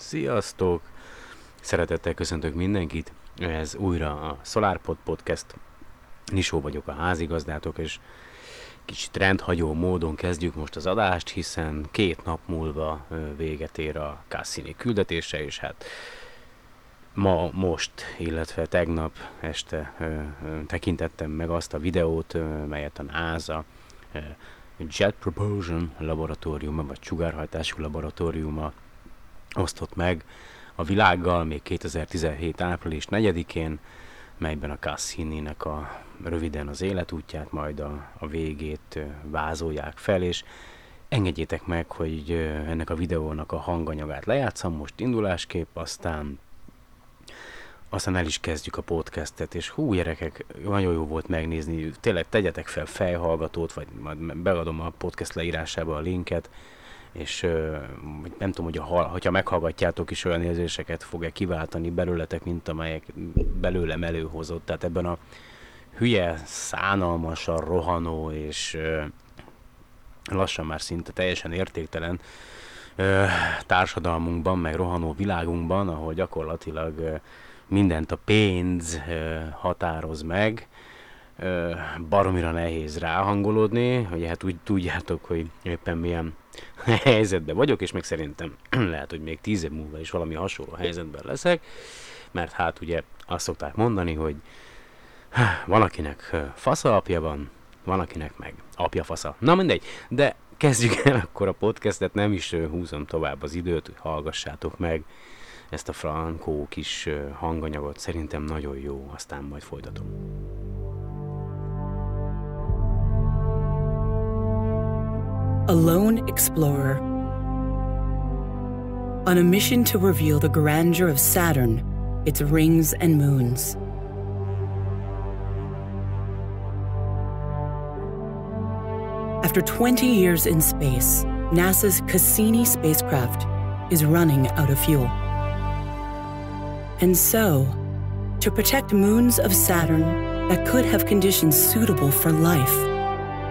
Sziasztok! Szeretettel köszöntök mindenkit. Ez újra a SolarPod Podcast. Nisó vagyok a házigazdátok, és kicsit rendhagyó módon kezdjük most az adást, hiszen két nap múlva véget ér a Cassini küldetése, és hát ma, most, illetve tegnap este tekintettem meg azt a videót, melyet a NASA Jet Propulsion laboratóriuma, vagy sugárhajtású laboratóriuma osztott meg a világgal még 2017. április 4-én, melyben a Cassini-nek a röviden az életútját, majd a, a végét vázolják fel, és engedjétek meg, hogy ennek a videónak a hanganyagát lejátszam most indulásképp, aztán aztán el is kezdjük a podcastet, és hú, gyerekek, nagyon jó volt megnézni, tényleg tegyetek fel fejhallgatót, vagy majd beadom a podcast leírásába a linket, és nem tudom, hogy a, ha meghallgatjátok is olyan érzéseket fog-e kiváltani belőletek, mint amelyek belőlem előhozott. Tehát ebben a hülye, szánalmasan rohanó és lassan már szinte teljesen értéktelen társadalmunkban, meg rohanó világunkban, ahol gyakorlatilag mindent a pénz határoz meg, baromira nehéz ráhangolódni, hogy hát úgy tudjátok, hogy éppen milyen helyzetben vagyok, és meg szerintem lehet, hogy még tíz év múlva is valami hasonló helyzetben leszek, mert hát ugye azt szokták mondani, hogy van akinek fasza apja van, van akinek meg apja fasza. Na mindegy, de kezdjük el akkor a podcastet, nem is húzom tovább az időt, hogy hallgassátok meg ezt a frankó kis hanganyagot, szerintem nagyon jó, aztán majd folytatom. A lone explorer. On a mission to reveal the grandeur of Saturn, its rings and moons. After 20 years in space, NASA's Cassini spacecraft is running out of fuel. And so, to protect moons of Saturn that could have conditions suitable for life,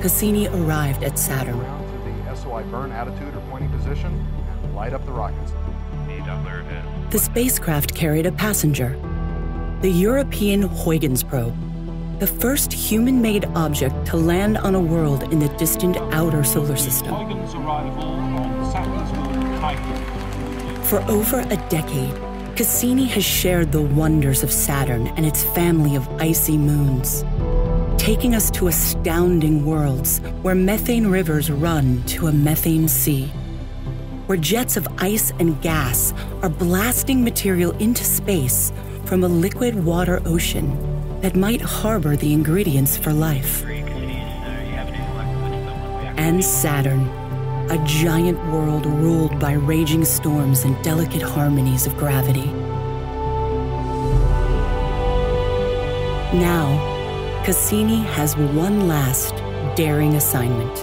Cassini arrived at Saturn. To the SOI burn attitude or pointing position and light up the rockets. The spacecraft carried a passenger, the European Huygens probe, the first human made object to land on a world in the distant outer solar system. Huygens arrival on Saturn's moon Titan. For over a decade, Cassini has shared the wonders of Saturn and its family of icy moons, taking us to astounding worlds where methane rivers run to a methane sea, where jets of ice and gas are blasting material into space from a liquid water ocean that might harbor the ingredients for life. And Saturn, a giant world ruled by raging storms and delicate harmonies of gravity. Now, Cassini has one last daring assignment.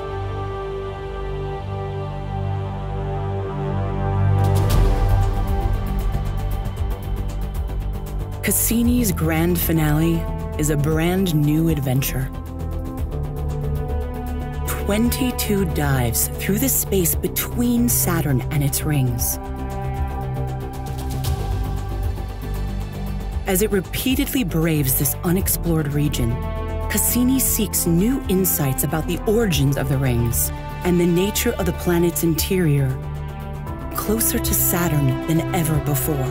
Cassini's grand finale is a brand new adventure. 22 dives through the space between Saturn and its rings. As it repeatedly braves this unexplored region, Cassini seeks new insights about the origins of the rings and the nature of the planet's interior, closer to Saturn than ever before.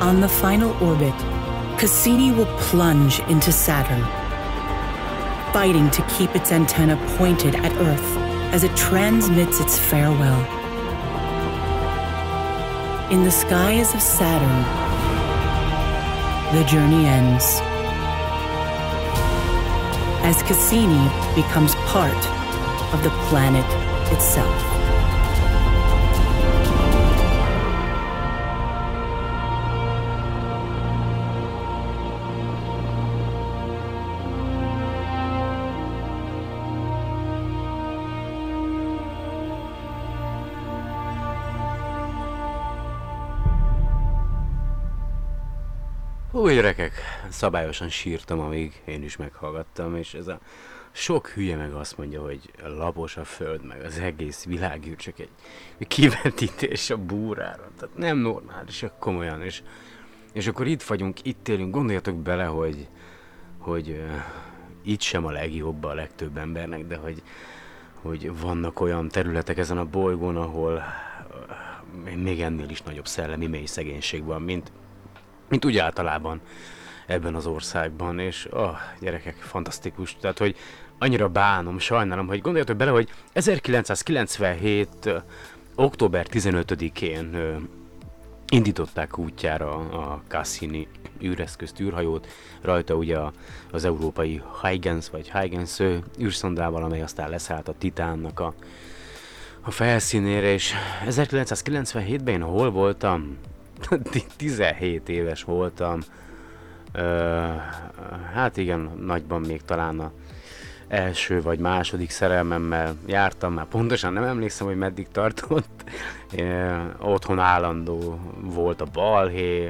On the final orbit, Cassini will plunge into Saturn, fighting to keep its antenna pointed at Earth as it transmits its farewell. In the skies of Saturn, the journey ends. as Cassini becomes part of the planet itself. Szabályosan sírtam, amíg én is meghallgattam, és ez a sok hülye meg azt mondja, hogy lapos a föld, meg az egész világűr csak egy kivetítés a búrára. Tehát nem normális, komolyan. És, és akkor itt vagyunk, itt élünk, gondoljatok bele, hogy, hogy uh, itt sem a legjobb a legtöbb embernek, de hogy, hogy vannak olyan területek ezen a bolygón, ahol uh, még ennél is nagyobb szellemi mély szegénység van, mint, mint úgy általában ebben az országban, és oh, gyerekek, fantasztikus. Tehát, hogy annyira bánom, sajnálom, hogy gondoljatok bele, hogy 1997. ö, október 15-én ö, indították útjára a Cassini űreszközt, űrhajót, rajta ugye az európai Huygens vagy Huygens űrszondával, amely aztán leszállt a Titánnak a, a felszínére, és 1997-ben én hol voltam? 17 éves voltam. Ö, hát igen, nagyban még talán a első vagy második szerelmemmel jártam, már pontosan nem emlékszem, hogy meddig tartott. É, otthon állandó volt a balhé.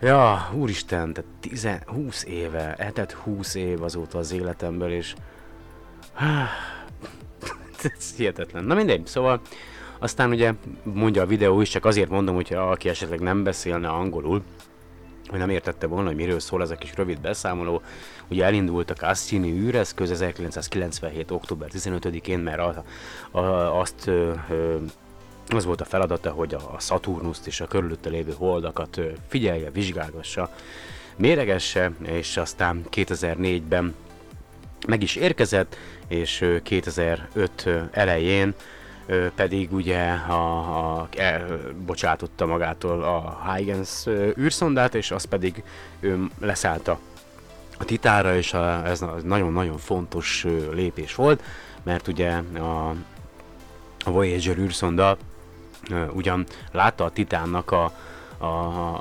Ja, úristen, tehát 10, 20 éve, eltelt 20 év azóta az életemből, és ez hihetetlen. Na mindegy, szóval aztán ugye mondja a videó is, csak azért mondom, hogy aki esetleg nem beszélne angolul, hogy nem értette volna, hogy miről szól ez a kis rövid beszámoló. Ugye elindult a Cassini űreszköz 1997. október 15-én, mert a, a, azt ö, ö, az volt a feladata, hogy a Saturnust és a körülötte lévő holdakat figyelje, vizsgálgassa, méregesse, és aztán 2004-ben meg is érkezett, és ö, 2005 elején pedig ugye a, a, elbocsátotta magától a Huygens űrszondát, és az pedig ö, leszállt a, titára, és a, ez na- nagyon-nagyon fontos lépés volt, mert ugye a, a Voyager űrszonda ugyan látta a titánnak a, a,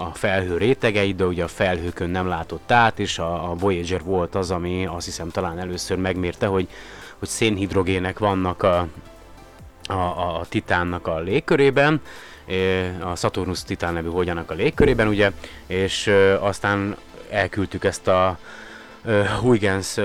a felhő rétegeit, de ugye a felhőkön nem látott át, és a, a Voyager volt az, ami azt hiszem talán először megmérte, hogy, hogy szénhidrogének vannak a, a, a, a Titánnak a légkörében, eh, a Saturnus Titán nevű holdjának a légkörében, ugye, és aztán elküldtük ezt a Huygens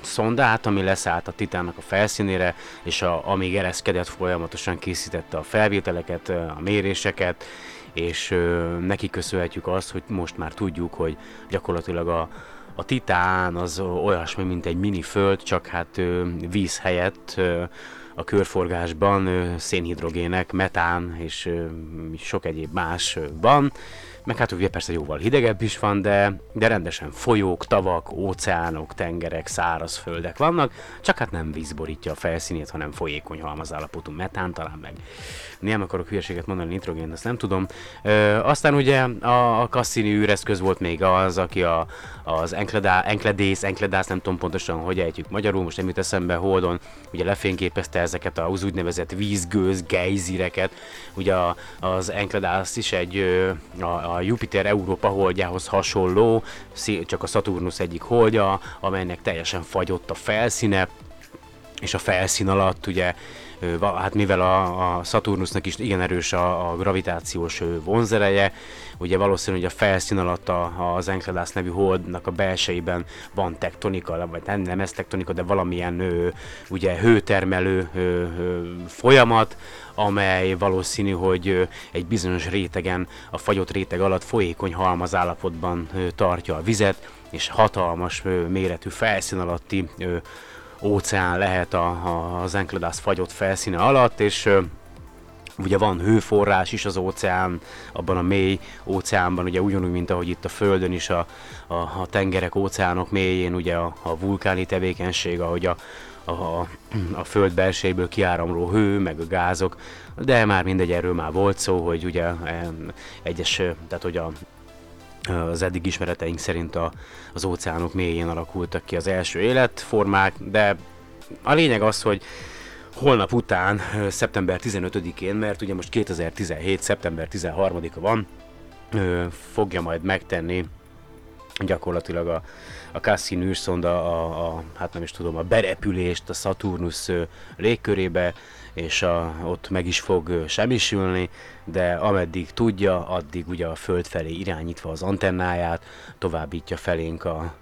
szondát, ami leszállt a Titánnak a felszínére, és a, amíg ereszkedett, folyamatosan készítette a felvételeket, a méréseket, és neki köszönhetjük azt, hogy most már tudjuk, hogy gyakorlatilag a, a Titán az olyasmi, mint egy mini föld, csak hát víz helyett a körforgásban szénhidrogének, metán és sok egyéb más van. Meg hát ugye persze jóval hidegebb is van, de, de rendesen folyók, tavak, óceánok, tengerek, szárazföldek vannak, csak hát nem víz borítja a felszínét, hanem folyékony halmazállapotú metán, talán meg nem akarok hülyeséget mondani, nitrogén, azt nem tudom. Ö, aztán ugye a, a Cassini űreszköz volt még az, aki a, az Encleda, Encledész, Encledász, nem tudom pontosan, hogy ejtjük magyarul, most nem jut eszembe, Holdon, ugye lefényképezte ezeket az úgynevezett vízgőz, gejzireket, ugye az Encledász is egy a, a Jupiter Európa holdjához hasonló, csak a Saturnus egyik holdja, amelynek teljesen fagyott a felszíne, és a felszín alatt ugye, hát mivel a, a Saturnusnak is igen erős a, a gravitációs vonzereje, ugye valószínű, hogy a felszín alatt a, az Enceladus nevű holdnak a belsejében van tektonika, vagy nem, nem ez tektonika, de valamilyen ö, ugye hőtermelő ö, ö, folyamat, amely valószínű, hogy egy bizonyos rétegen, a fagyott réteg alatt folyékony halmaz állapotban tartja a vizet, és hatalmas méretű felszín alatti óceán lehet a, a, az Enceladus fagyott felszíne alatt, és ugye van hőforrás is az óceán, abban a mély óceánban, ugye ugyanúgy, mint ahogy itt a Földön is a, a, a tengerek, óceánok mélyén, ugye a, a vulkáni tevékenység, ahogy a, a, a, föld belsejéből kiáramló hő, meg a gázok, de már mindegy, erről már volt szó, hogy ugye em, egyes, ö, tehát hogy a az eddig ismereteink szerint a, az óceánok mélyén alakultak ki az első életformák, de a lényeg az, hogy holnap után, szeptember 15-én, mert ugye most 2017. szeptember 13-a van, fogja majd megtenni gyakorlatilag a, a Cassini űrszonda a, a, hát nem is tudom, a berepülést a Saturnus légkörébe, és a, ott meg is fog semmisülni, de ameddig tudja, addig ugye a Föld felé irányítva az antennáját, továbbítja felénk a,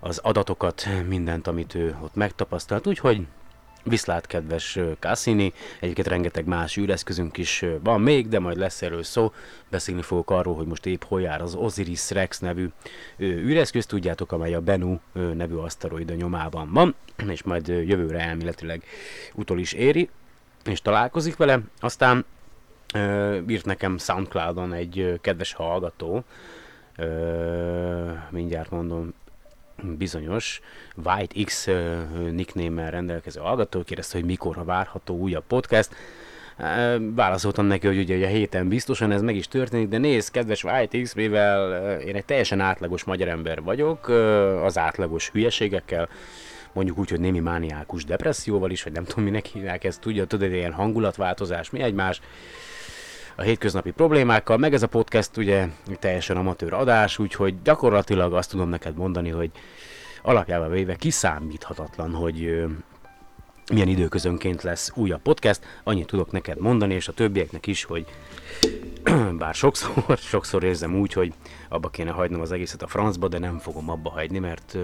az adatokat, mindent, amit ő ott megtapasztalt, úgyhogy Viszlát, kedves Cassini, egyébként rengeteg más űreszközünk is van még, de majd lesz erről szó. Beszélni fogok arról, hogy most épp hol jár az Osiris Rex nevű űreszköz, tudjátok, amely a Bennu nevű aszteroida nyomában van, és majd jövőre elméletileg utol is éri, és találkozik vele. Aztán írt nekem Soundcloudon egy kedves hallgató, mindjárt mondom, bizonyos White X nickname rendelkező hallgató kérdezte, hogy mikor várható újabb podcast. Válaszoltam neki, hogy ugye a héten biztosan ez meg is történik, de nézd, kedves White X, mivel én egy teljesen átlagos magyar ember vagyok, az átlagos hülyeségekkel, mondjuk úgy, hogy némi mániákus depresszióval is, vagy nem tudom, minek hívják ezt, tudja, tudod, ilyen hangulatváltozás, mi egymás, a hétköznapi problémákkal, meg ez a podcast ugye teljesen amatőr adás, úgyhogy gyakorlatilag azt tudom neked mondani, hogy alapjában véve kiszámíthatatlan, hogy milyen időközönként lesz újabb podcast. Annyit tudok neked mondani, és a többieknek is, hogy bár sokszor, sokszor érzem úgy, hogy abba kéne hagynom az egészet a francba, de nem fogom abba hagyni, mert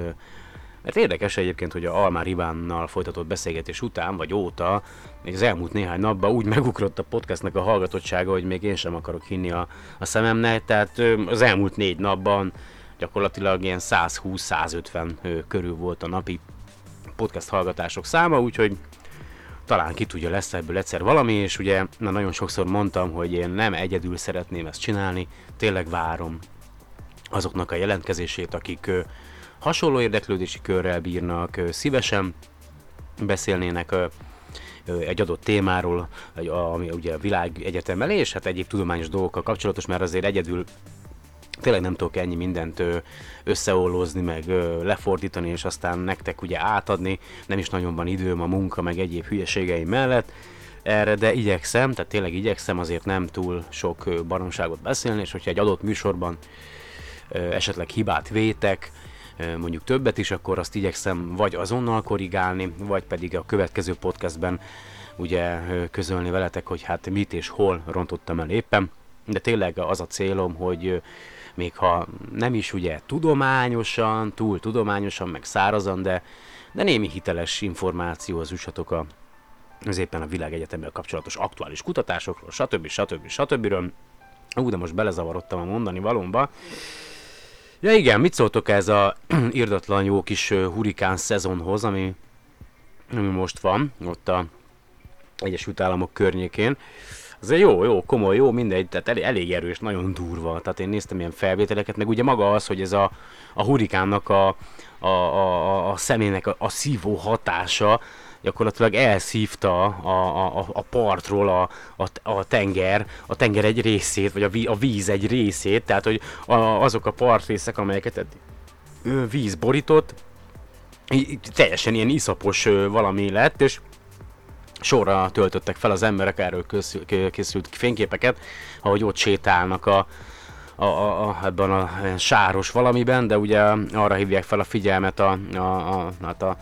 mert érdekes egyébként, hogy a Almár Ivánnal folytatott beszélgetés után, vagy óta, még az elmúlt néhány napban úgy megugrott a podcastnak a hallgatottsága, hogy még én sem akarok hinni a, a szememnek, tehát az elmúlt négy napban gyakorlatilag ilyen 120-150 körül volt a napi podcast hallgatások száma, úgyhogy talán ki tudja lesz ebből egyszer valami, és ugye na, nagyon sokszor mondtam, hogy én nem egyedül szeretném ezt csinálni, tényleg várom azoknak a jelentkezését, akik hasonló érdeklődési körrel bírnak, szívesen beszélnének egy adott témáról, ami ugye a világ egyetemmel és hát egyéb tudományos dolgokkal kapcsolatos, mert azért egyedül tényleg nem tudok ennyi mindent összeollózni, meg lefordítani, és aztán nektek ugye átadni, nem is nagyon van időm a munka, meg egyéb hülyeségeim mellett erre, de igyekszem, tehát tényleg igyekszem azért nem túl sok baromságot beszélni, és hogyha egy adott műsorban esetleg hibát vétek, mondjuk többet is, akkor azt igyekszem vagy azonnal korrigálni, vagy pedig a következő podcastben ugye közölni veletek, hogy hát mit és hol rontottam el éppen. De tényleg az a célom, hogy még ha nem is ugye tudományosan, túl tudományosan, meg szárazan, de, de némi hiteles információhoz jussatok a, az éppen a világegyetemmel kapcsolatos aktuális kutatásokról, stb. stb. stb. stb. Ú, de most belezavarodtam a mondani valomba. Ja igen, mit szóltok ez a irdatlan jó kis hurikán szezonhoz, ami, ami most van, ott a Egyesült Államok környékén. Ez jó, jó, komoly, jó, mindegy, tehát elég, elég erős, nagyon durva. Tehát én néztem ilyen felvételeket, meg ugye maga az, hogy ez a, a hurikánnak a, a, a, a személynek a, a szívó hatása, gyakorlatilag elszívta a, a, a partról a, a, a tenger, a tenger egy részét, vagy a, ví, a víz egy részét, tehát hogy a, azok a partrészek, amelyeket víz borított, teljesen ilyen iszapos valami lett, és sorra töltöttek fel az emberek, erről készült fényképeket, ahogy ott sétálnak a, a, a, a, ebben a sáros valamiben, de ugye arra hívják fel a figyelmet a, a, a, hát a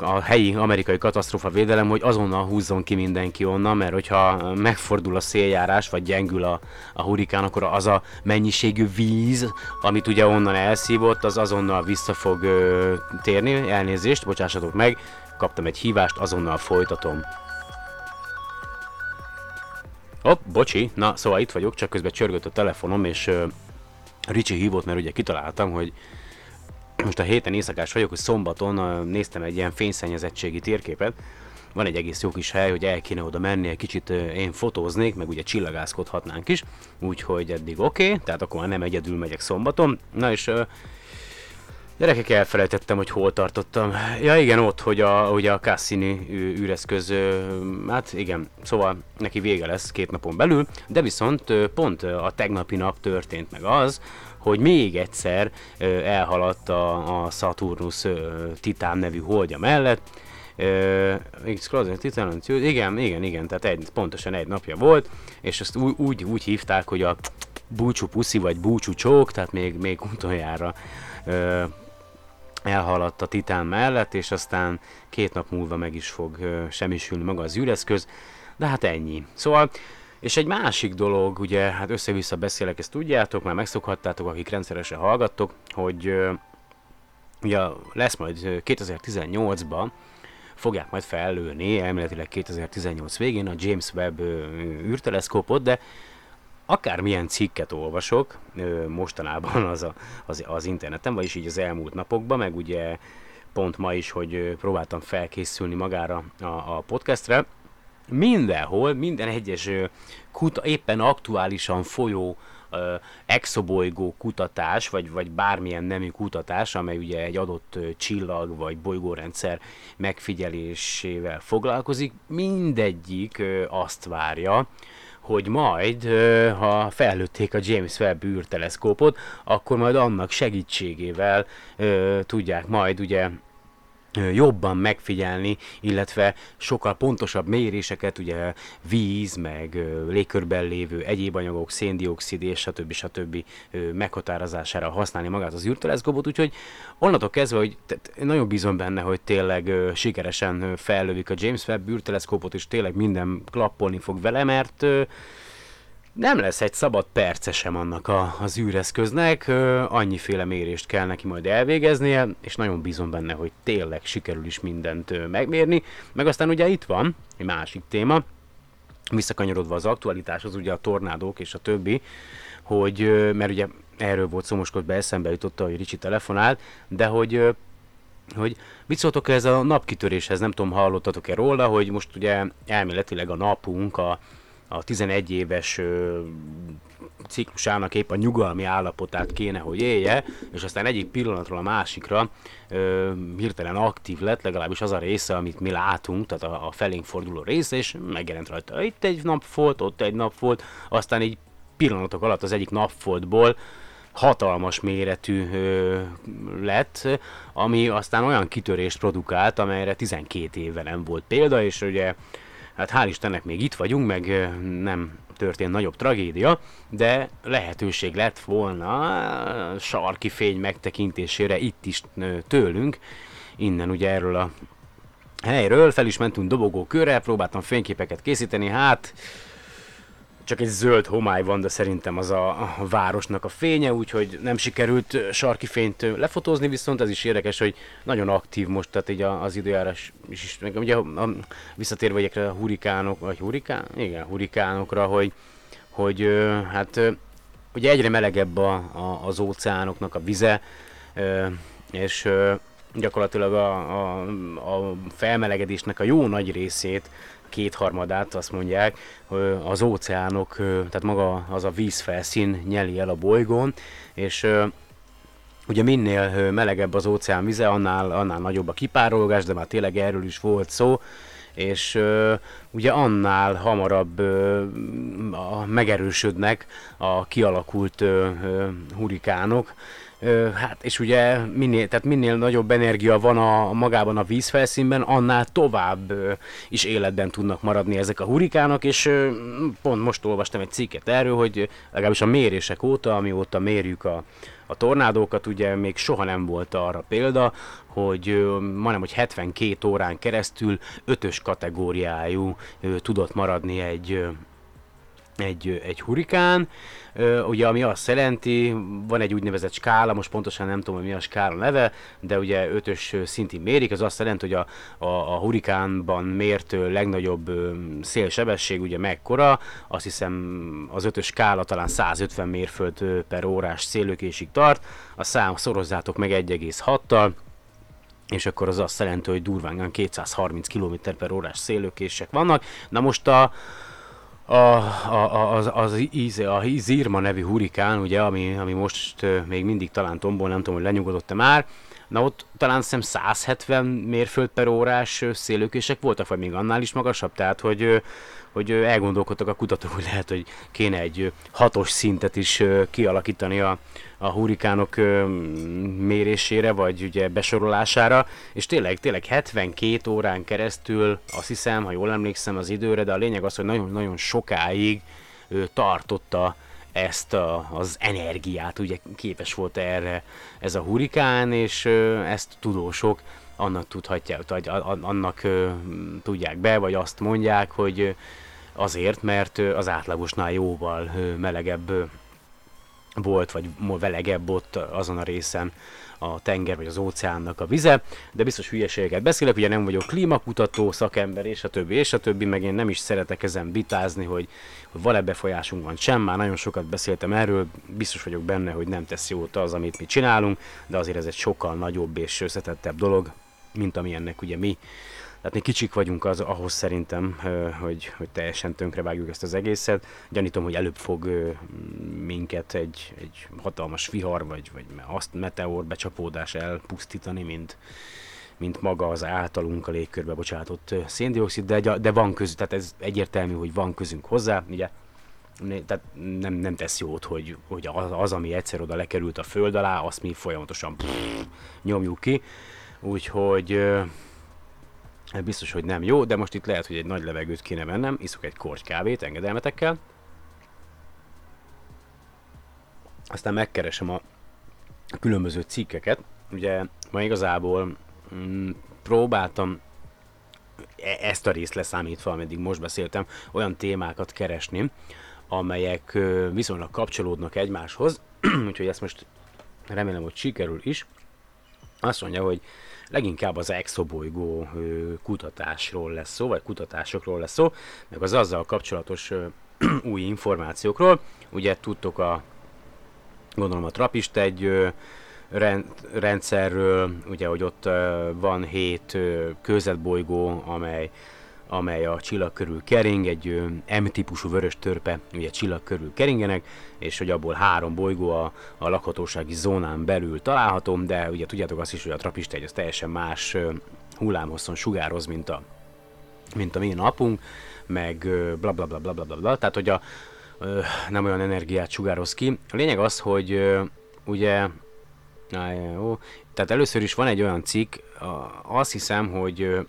a, a helyi amerikai katasztrófa védelem, hogy azonnal húzzon ki mindenki onnan, mert hogyha megfordul a széljárás, vagy gyengül a, a hurikán, akkor az a mennyiségű víz, amit ugye onnan elszívott, az azonnal vissza fog ö, térni. Elnézést, bocsássatok meg, kaptam egy hívást, azonnal folytatom. Hopp, bocsi, na szóval itt vagyok, csak közben csörgött a telefonom, és uh, Ricsi hívott, mert ugye kitaláltam, hogy most a héten éjszakás vagyok, hogy szombaton néztem egy ilyen fényszennyezettségi térképet, van egy egész jó kis hely, hogy el kéne oda menni, egy kicsit én fotóznék, meg ugye csillagászkodhatnánk is, úgyhogy eddig oké, okay, tehát akkor már nem egyedül megyek szombaton. Na és Gyerekek, elfelejtettem, hogy hol tartottam. Ja igen, ott, hogy a, ugye a Cassini űreszköz, hát igen, szóval neki vége lesz két napon belül, de viszont pont a tegnapi nap történt meg az, hogy még egyszer elhaladt a, a Saturnus Titán nevű holdja mellett. Ö, Titán, igen, igen, igen, tehát egy, pontosan egy napja volt, és ezt úgy, úgy, úgy hívták, hogy a búcsú puszi vagy búcsú csók, tehát még, még utoljára ö, elhaladt a Titán mellett, és aztán két nap múlva meg is fog ö, semmisülni maga az űreszköz, de hát ennyi. Szóval, és egy másik dolog, ugye, hát össze-vissza beszélek, ezt tudjátok, már megszokhattátok, akik rendszeresen hallgattok, hogy ugye lesz majd 2018-ban, fogják majd fellőni, elméletileg 2018 végén a James Webb űrteleszkópot, de akármilyen cikket olvasok mostanában az, a, az, az interneten, vagyis így az elmúlt napokban, meg ugye pont ma is, hogy próbáltam felkészülni magára a, a podcastre, mindenhol, minden egyes kuta, éppen aktuálisan folyó exobolygó kutatás, vagy, vagy bármilyen nemű kutatás, amely ugye egy adott csillag vagy bolygórendszer megfigyelésével foglalkozik, mindegyik azt várja, hogy majd, ha fellőtték a James Webb űrteleszkópot, akkor majd annak segítségével tudják majd ugye jobban megfigyelni, illetve sokkal pontosabb méréseket, ugye víz, meg légkörben lévő egyéb anyagok, széndiokszid és stb. stb. meghatározására használni magát az űrteleszkópot, úgyhogy onnantól kezdve, hogy én nagyon bízom benne, hogy tényleg sikeresen fellövik a James Webb űrteleszkópot, és tényleg minden klappolni fog vele, mert nem lesz egy szabad perce sem annak a, az űreszköznek, ö, annyiféle mérést kell neki majd elvégeznie, és nagyon bízom benne, hogy tényleg sikerül is mindent megmérni. Meg aztán ugye itt van egy másik téma, visszakanyarodva az aktualitáshoz, ugye a tornádók és a többi, hogy, mert ugye erről volt szó most be eszembe jutotta, hogy Ricsi telefonált, de hogy hogy mit szóltok ez a napkitöréshez, nem tudom, hallottatok-e róla, hogy most ugye elméletileg a napunk a, a 11 éves ciklusának épp a nyugalmi állapotát kéne, hogy élje, és aztán egyik pillanatról a másikra ö, hirtelen aktív lett, legalábbis az a része, amit mi látunk, tehát a, a felénk forduló része, és megjelent rajta. Itt egy nap volt, ott egy nap volt, aztán így pillanatok alatt az egyik napfoltból hatalmas méretű ö, lett, ami aztán olyan kitörést produkált, amelyre 12 éve nem volt példa, és ugye hát hál' Istennek még itt vagyunk, meg nem történt nagyobb tragédia, de lehetőség lett volna sarki fény megtekintésére itt is tőlünk, innen ugye erről a helyről, fel is mentünk dobogó körrel, próbáltam fényképeket készíteni, hát csak egy zöld homály van, de szerintem az a, a városnak a fénye, úgyhogy nem sikerült sarki fényt lefotózni, viszont ez is érdekes, hogy nagyon aktív most, tehát így az időjárás is, is meg ugye a, a, visszatérve egyekre a hurikánok, vagy hurikán? Igen, hurikánokra, hogy, hogy hát ugye egyre melegebb a, a, az óceánoknak a vize, és gyakorlatilag a, a, a felmelegedésnek a jó nagy részét kétharmadát azt mondják, az óceánok, tehát maga az a vízfelszín nyeli el a bolygón, és ugye minél melegebb az óceán vize, annál, annál nagyobb a kipárolgás, de már tényleg erről is volt szó, és ugye annál hamarabb ö, a, megerősödnek a kialakult hurikánok, hát és ugye minél, tehát minél nagyobb energia van a, magában a vízfelszínben, annál tovább is életben tudnak maradni ezek a hurikánok, és pont most olvastam egy cikket erről, hogy legalábbis a mérések óta, amióta mérjük a, a tornádókat, ugye még soha nem volt arra példa, hogy majdnem, hogy 72 órán keresztül ötös kategóriájú tudott maradni egy egy, egy hurikán, ugye ami azt jelenti, van egy úgynevezett skála, most pontosan nem tudom, hogy mi a skála neve, de ugye ötös ö, szintén mérik, az azt jelenti, hogy a, a, a hurikánban mért legnagyobb szélsebesség ugye mekkora, azt hiszem az ötös skála talán 150 mérföld per órás szélőkésig tart, a szám szorozzátok meg 1,6-tal, és akkor az azt jelenti, hogy durván 230 km per órás szélőkések vannak. Na most a, a, a, az, az, íz, a Zirma nevű hurikán, ugye, ami, ami most még mindig talán tombol, nem tudom, hogy lenyugodott-e már, Na ott talán szem 170 mérföld per órás szélőkések voltak, vagy még annál is magasabb, tehát hogy, hogy elgondolkodtak a kutatók, hogy lehet, hogy kéne egy hatos szintet is kialakítani a, a hurikánok mérésére, vagy ugye besorolására, és tényleg, tényleg 72 órán keresztül, azt hiszem, ha jól emlékszem az időre, de a lényeg az, hogy nagyon-nagyon sokáig tartotta ezt a, az energiát, ugye képes volt erre ez a hurikán, és ezt tudósok annak tudhatják, vagy annak tudják be, vagy azt mondják, hogy azért, mert az átlagosnál jóval melegebb volt, vagy velegebb ott azon a részen a tenger vagy az óceánnak a vize, de biztos hülyeségeket beszélek, ugye nem vagyok klímakutató, szakember, és a többi, és a többi, meg én nem is szeretek ezen vitázni, hogy, hogy van-e befolyásunk, van sem, már nagyon sokat beszéltem erről, biztos vagyok benne, hogy nem tesz jót az, amit mi csinálunk, de azért ez egy sokkal nagyobb és összetettebb dolog, mint amilyennek ugye mi tehát mi kicsik vagyunk az, ahhoz szerintem, hogy, hogy teljesen tönkrevágjuk ezt az egészet. Gyanítom, hogy előbb fog minket egy, egy hatalmas vihar, vagy, vagy azt meteor becsapódás elpusztítani, mint, mint maga az általunk a légkörbe bocsátott széndiokszid, de, de van közünk, tehát ez egyértelmű, hogy van közünk hozzá, ugye tehát nem, nem tesz jót, hogy, hogy az, az, ami egyszer oda lekerült a föld alá, azt mi folyamatosan pff, nyomjuk ki. Úgyhogy biztos, hogy nem jó, de most itt lehet, hogy egy nagy levegőt kéne vennem, iszok egy korty kávét engedelmetekkel. Aztán megkeresem a különböző cikkeket. Ugye ma igazából mm, próbáltam e- ezt a részt leszámítva, ameddig most beszéltem, olyan témákat keresni, amelyek viszonylag kapcsolódnak egymáshoz, úgyhogy ezt most remélem, hogy sikerül is. Azt mondja, hogy leginkább az exobolygó kutatásról lesz szó, vagy kutatásokról lesz szó, meg az azzal kapcsolatos új információkról. Ugye tudtok a, gondolom a Trapist egy rendszerről, ugye, hogy ott van hét kőzetbolygó, amely amely a csillag körül kering, egy M-típusú vörös törpe ugye csillag körül keringenek, és hogy abból három bolygó a, a lakhatósági zónán belül található, de ugye tudjátok azt is, hogy a trapista egy az teljesen más hullámhosszon sugároz, mint a, mint a mi napunk, meg bla bla bla bla bla bla, bla. tehát hogy a, nem olyan energiát sugároz ki. A lényeg az, hogy ugye Á, jó. Tehát először is van egy olyan cikk, azt hiszem, hogy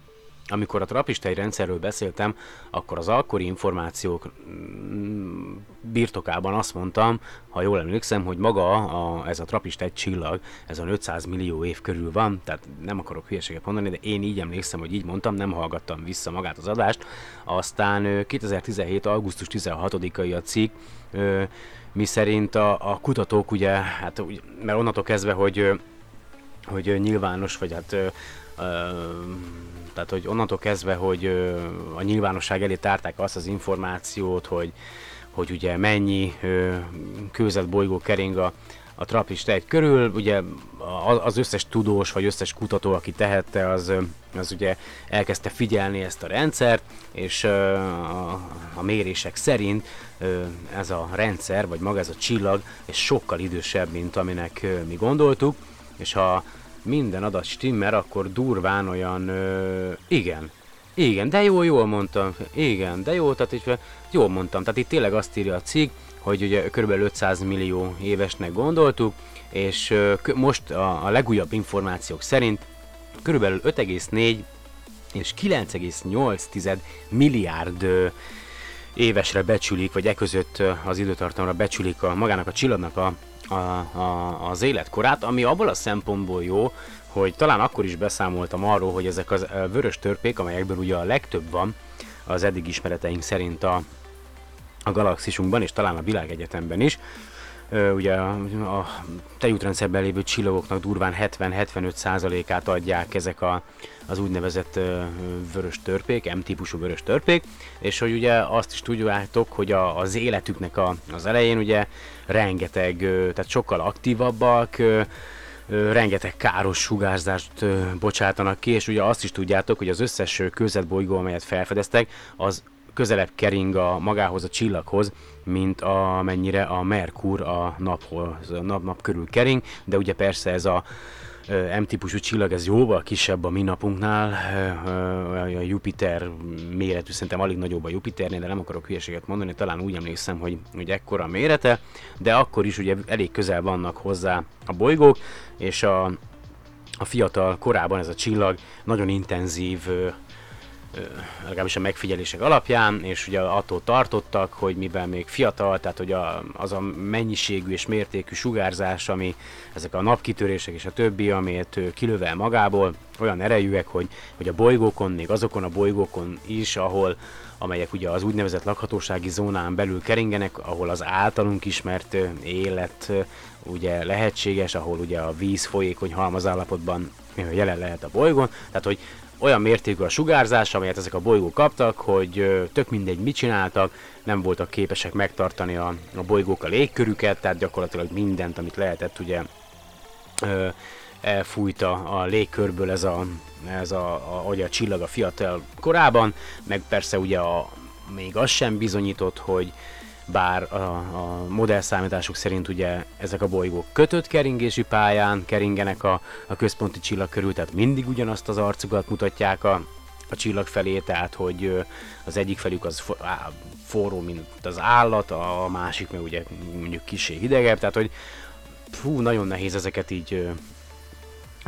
amikor a trapistai rendszerről beszéltem, akkor az akkori információk mm, birtokában azt mondtam, ha jól emlékszem, hogy maga a, ez a trapist egy csillag, ez a 500 millió év körül van, tehát nem akarok hülyeséget mondani, de én így emlékszem, hogy így mondtam, nem hallgattam vissza magát az adást. Aztán ö, 2017. augusztus 16-ai a cikk, mi szerint a, a kutatók ugye, hát mert onnantól kezdve, hogy hogy nyilvános, vagy hát tehát, hogy onnantól kezdve, hogy a nyilvánosság elé tárták azt az információt, hogy, hogy ugye mennyi kőzetbolygó kering a, a Trappist egy körül, ugye az összes tudós, vagy összes kutató, aki tehette, az, az ugye elkezdte figyelni ezt a rendszert, és a, a mérések szerint ez a rendszer, vagy maga ez a csillag, és sokkal idősebb, mint aminek mi gondoltuk, és ha minden adat stimmel, akkor durván olyan, ö, igen, igen, de jó, jól mondtam, igen, de jó, tehát így, jól mondtam, tehát itt tényleg azt írja a cikk, hogy ugye kb. 500 millió évesnek gondoltuk, és ö, most a, a legújabb információk szerint kb. 5,4 és 9,8 milliárd ö, évesre becsülik, vagy e között az időtartamra becsülik a magának a csillagnak a, a, a, az életkorát, ami abból a szempontból jó, hogy talán akkor is beszámoltam arról, hogy ezek ö, vörös törpék, amelyekből ugye a legtöbb van az eddig ismereteink szerint a, a galaxisunkban, és talán a világegyetemben is, ugye a, tejútrendszerben lévő csillagoknak durván 70-75%-át adják ezek a, az úgynevezett vörös törpék, M-típusú vörös törpék, és hogy ugye azt is tudjátok, hogy a, az életüknek a, az elején ugye rengeteg, tehát sokkal aktívabbak, rengeteg káros sugárzást bocsátanak ki, és ugye azt is tudjátok, hogy az összes ö, kőzetbolygó, amelyet felfedeztek, az közelebb kering a magához a csillaghoz, mint amennyire a Merkur a naphoz, a nap, nap körül kering, de ugye persze ez a M-típusú csillag, ez jóval kisebb a mi napunknál, a Jupiter méretű, szerintem alig nagyobb a Jupiternél, de nem akarok hülyeséget mondani, talán úgy emlékszem, hogy, hogy ekkora a mérete, de akkor is ugye elég közel vannak hozzá a bolygók, és a, a fiatal korában ez a csillag nagyon intenzív legalábbis a megfigyelések alapján, és ugye attól tartottak, hogy mivel még fiatal, tehát hogy a, az a mennyiségű és mértékű sugárzás, ami ezek a napkitörések és a többi, amit kilövel magából, olyan erejűek, hogy, hogy a bolygókon, még azokon a bolygókon is, ahol amelyek ugye az úgynevezett lakhatósági zónán belül keringenek, ahol az általunk ismert élet ugye lehetséges, ahol ugye a víz folyékony halmazállapotban jelen lehet a bolygón, tehát hogy olyan mértékű a sugárzás, amelyet ezek a bolygók kaptak, hogy tök mindegy mit csináltak, nem voltak képesek megtartani a, a bolygók a légkörüket, tehát gyakorlatilag mindent, amit lehetett, ugye elfújta a légkörből ez a, ez a, a, a, a csillag a fiatal korában, meg persze ugye a, még az sem bizonyított, hogy bár a, a modellszámítások szerint ugye ezek a bolygók kötött keringési pályán keringenek a, a központi csillag körül, tehát mindig ugyanazt az arcukat mutatják a, a csillag felé, tehát hogy az egyik felük az forró, mint az állat, a másik meg ugye mondjuk kisé hidegebb, tehát hogy fú, nagyon nehéz ezeket így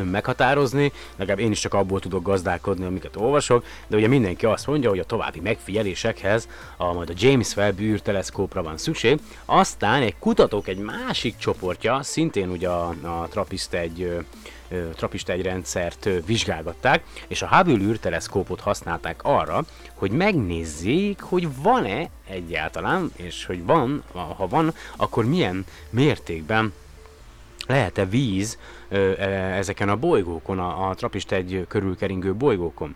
meghatározni, legalább én is csak abból tudok gazdálkodni, amiket olvasok, de ugye mindenki azt mondja, hogy a további megfigyelésekhez a, majd a James Webb űrteleszkópra van szükség, aztán egy kutatók egy másik csoportja, szintén ugye a, a Trappist egy Trappist egy rendszert vizsgálgatták, és a Hubble űrteleszkópot használták arra, hogy megnézzék, hogy van-e egyáltalán, és hogy van, ha van, akkor milyen mértékben lehet-e víz ezeken a bolygókon, a, a Trapist egy körülkeringő bolygókon.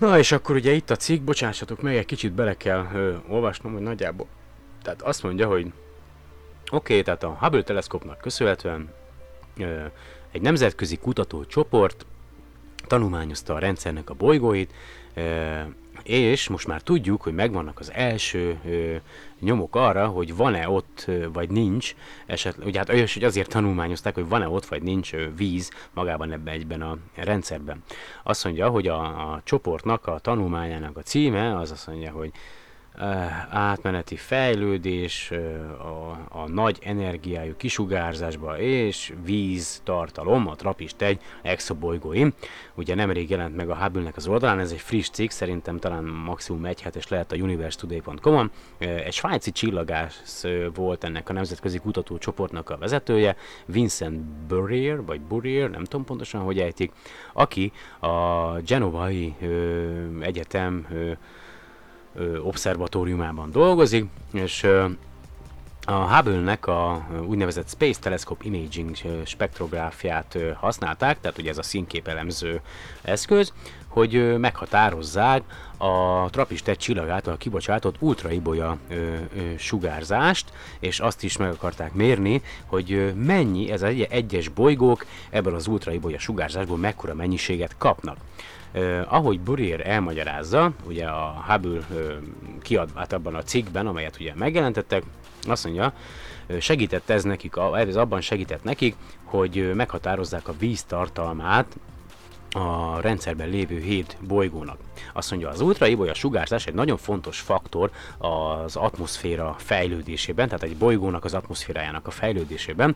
Na és akkor ugye itt a cikk, bocsássatok meg, egy kicsit bele kell ö, olvasnom, hogy nagyjából. Tehát azt mondja, hogy oké, okay, tehát a Hubble teleszkópnak köszönhetően ö, egy nemzetközi kutatócsoport tanulmányozta a rendszernek a bolygóit, ö, és most már tudjuk, hogy megvannak az első ö, nyomok arra, hogy van-e ott, vagy nincs, esetleg, ugye hát olyas, hogy azért tanulmányozták, hogy van-e ott, vagy nincs víz magában ebben egyben a rendszerben. Azt mondja, hogy a, a csoportnak, a tanulmányának a címe, az azt mondja, hogy átmeneti fejlődés, a, a nagy energiájú kisugárzásba és víz tartalom, a Trapist egy exobolygóim. Ugye nemrég jelent meg a Hubble-nek az oldalán, ez egy friss cikk, szerintem talán maximum egy hetes lehet a universetoday.com-on. Egy svájci csillagász volt ennek a nemzetközi kutatócsoportnak a vezetője, Vincent Burrier, vagy Burrier, nem tudom pontosan, hogy ejtik, aki a Genovai Egyetem obszervatóriumában dolgozik, és a Hubble-nek a úgynevezett Space Telescope Imaging spektrográfiát használták, tehát ugye ez a színképelemző eszköz, hogy meghatározzák a Trappist egy csillag által kibocsátott ultraibolya ö, ö, sugárzást, és azt is meg akarták mérni, hogy mennyi ez egy egyes bolygók ebből az ultraibolya sugárzásból mekkora mennyiséget kapnak. Uh, ahogy Burier elmagyarázza, ugye a Hubble uh, kiadvát abban a cikkben, amelyet ugye megjelentettek, azt mondja, segített ez nekik, ez abban segített nekik, hogy meghatározzák a víz tartalmát a rendszerben lévő hét bolygónak. Azt mondja, az ultraibolya sugárzás egy nagyon fontos faktor az atmoszféra fejlődésében, tehát egy bolygónak az atmoszférájának a fejlődésében,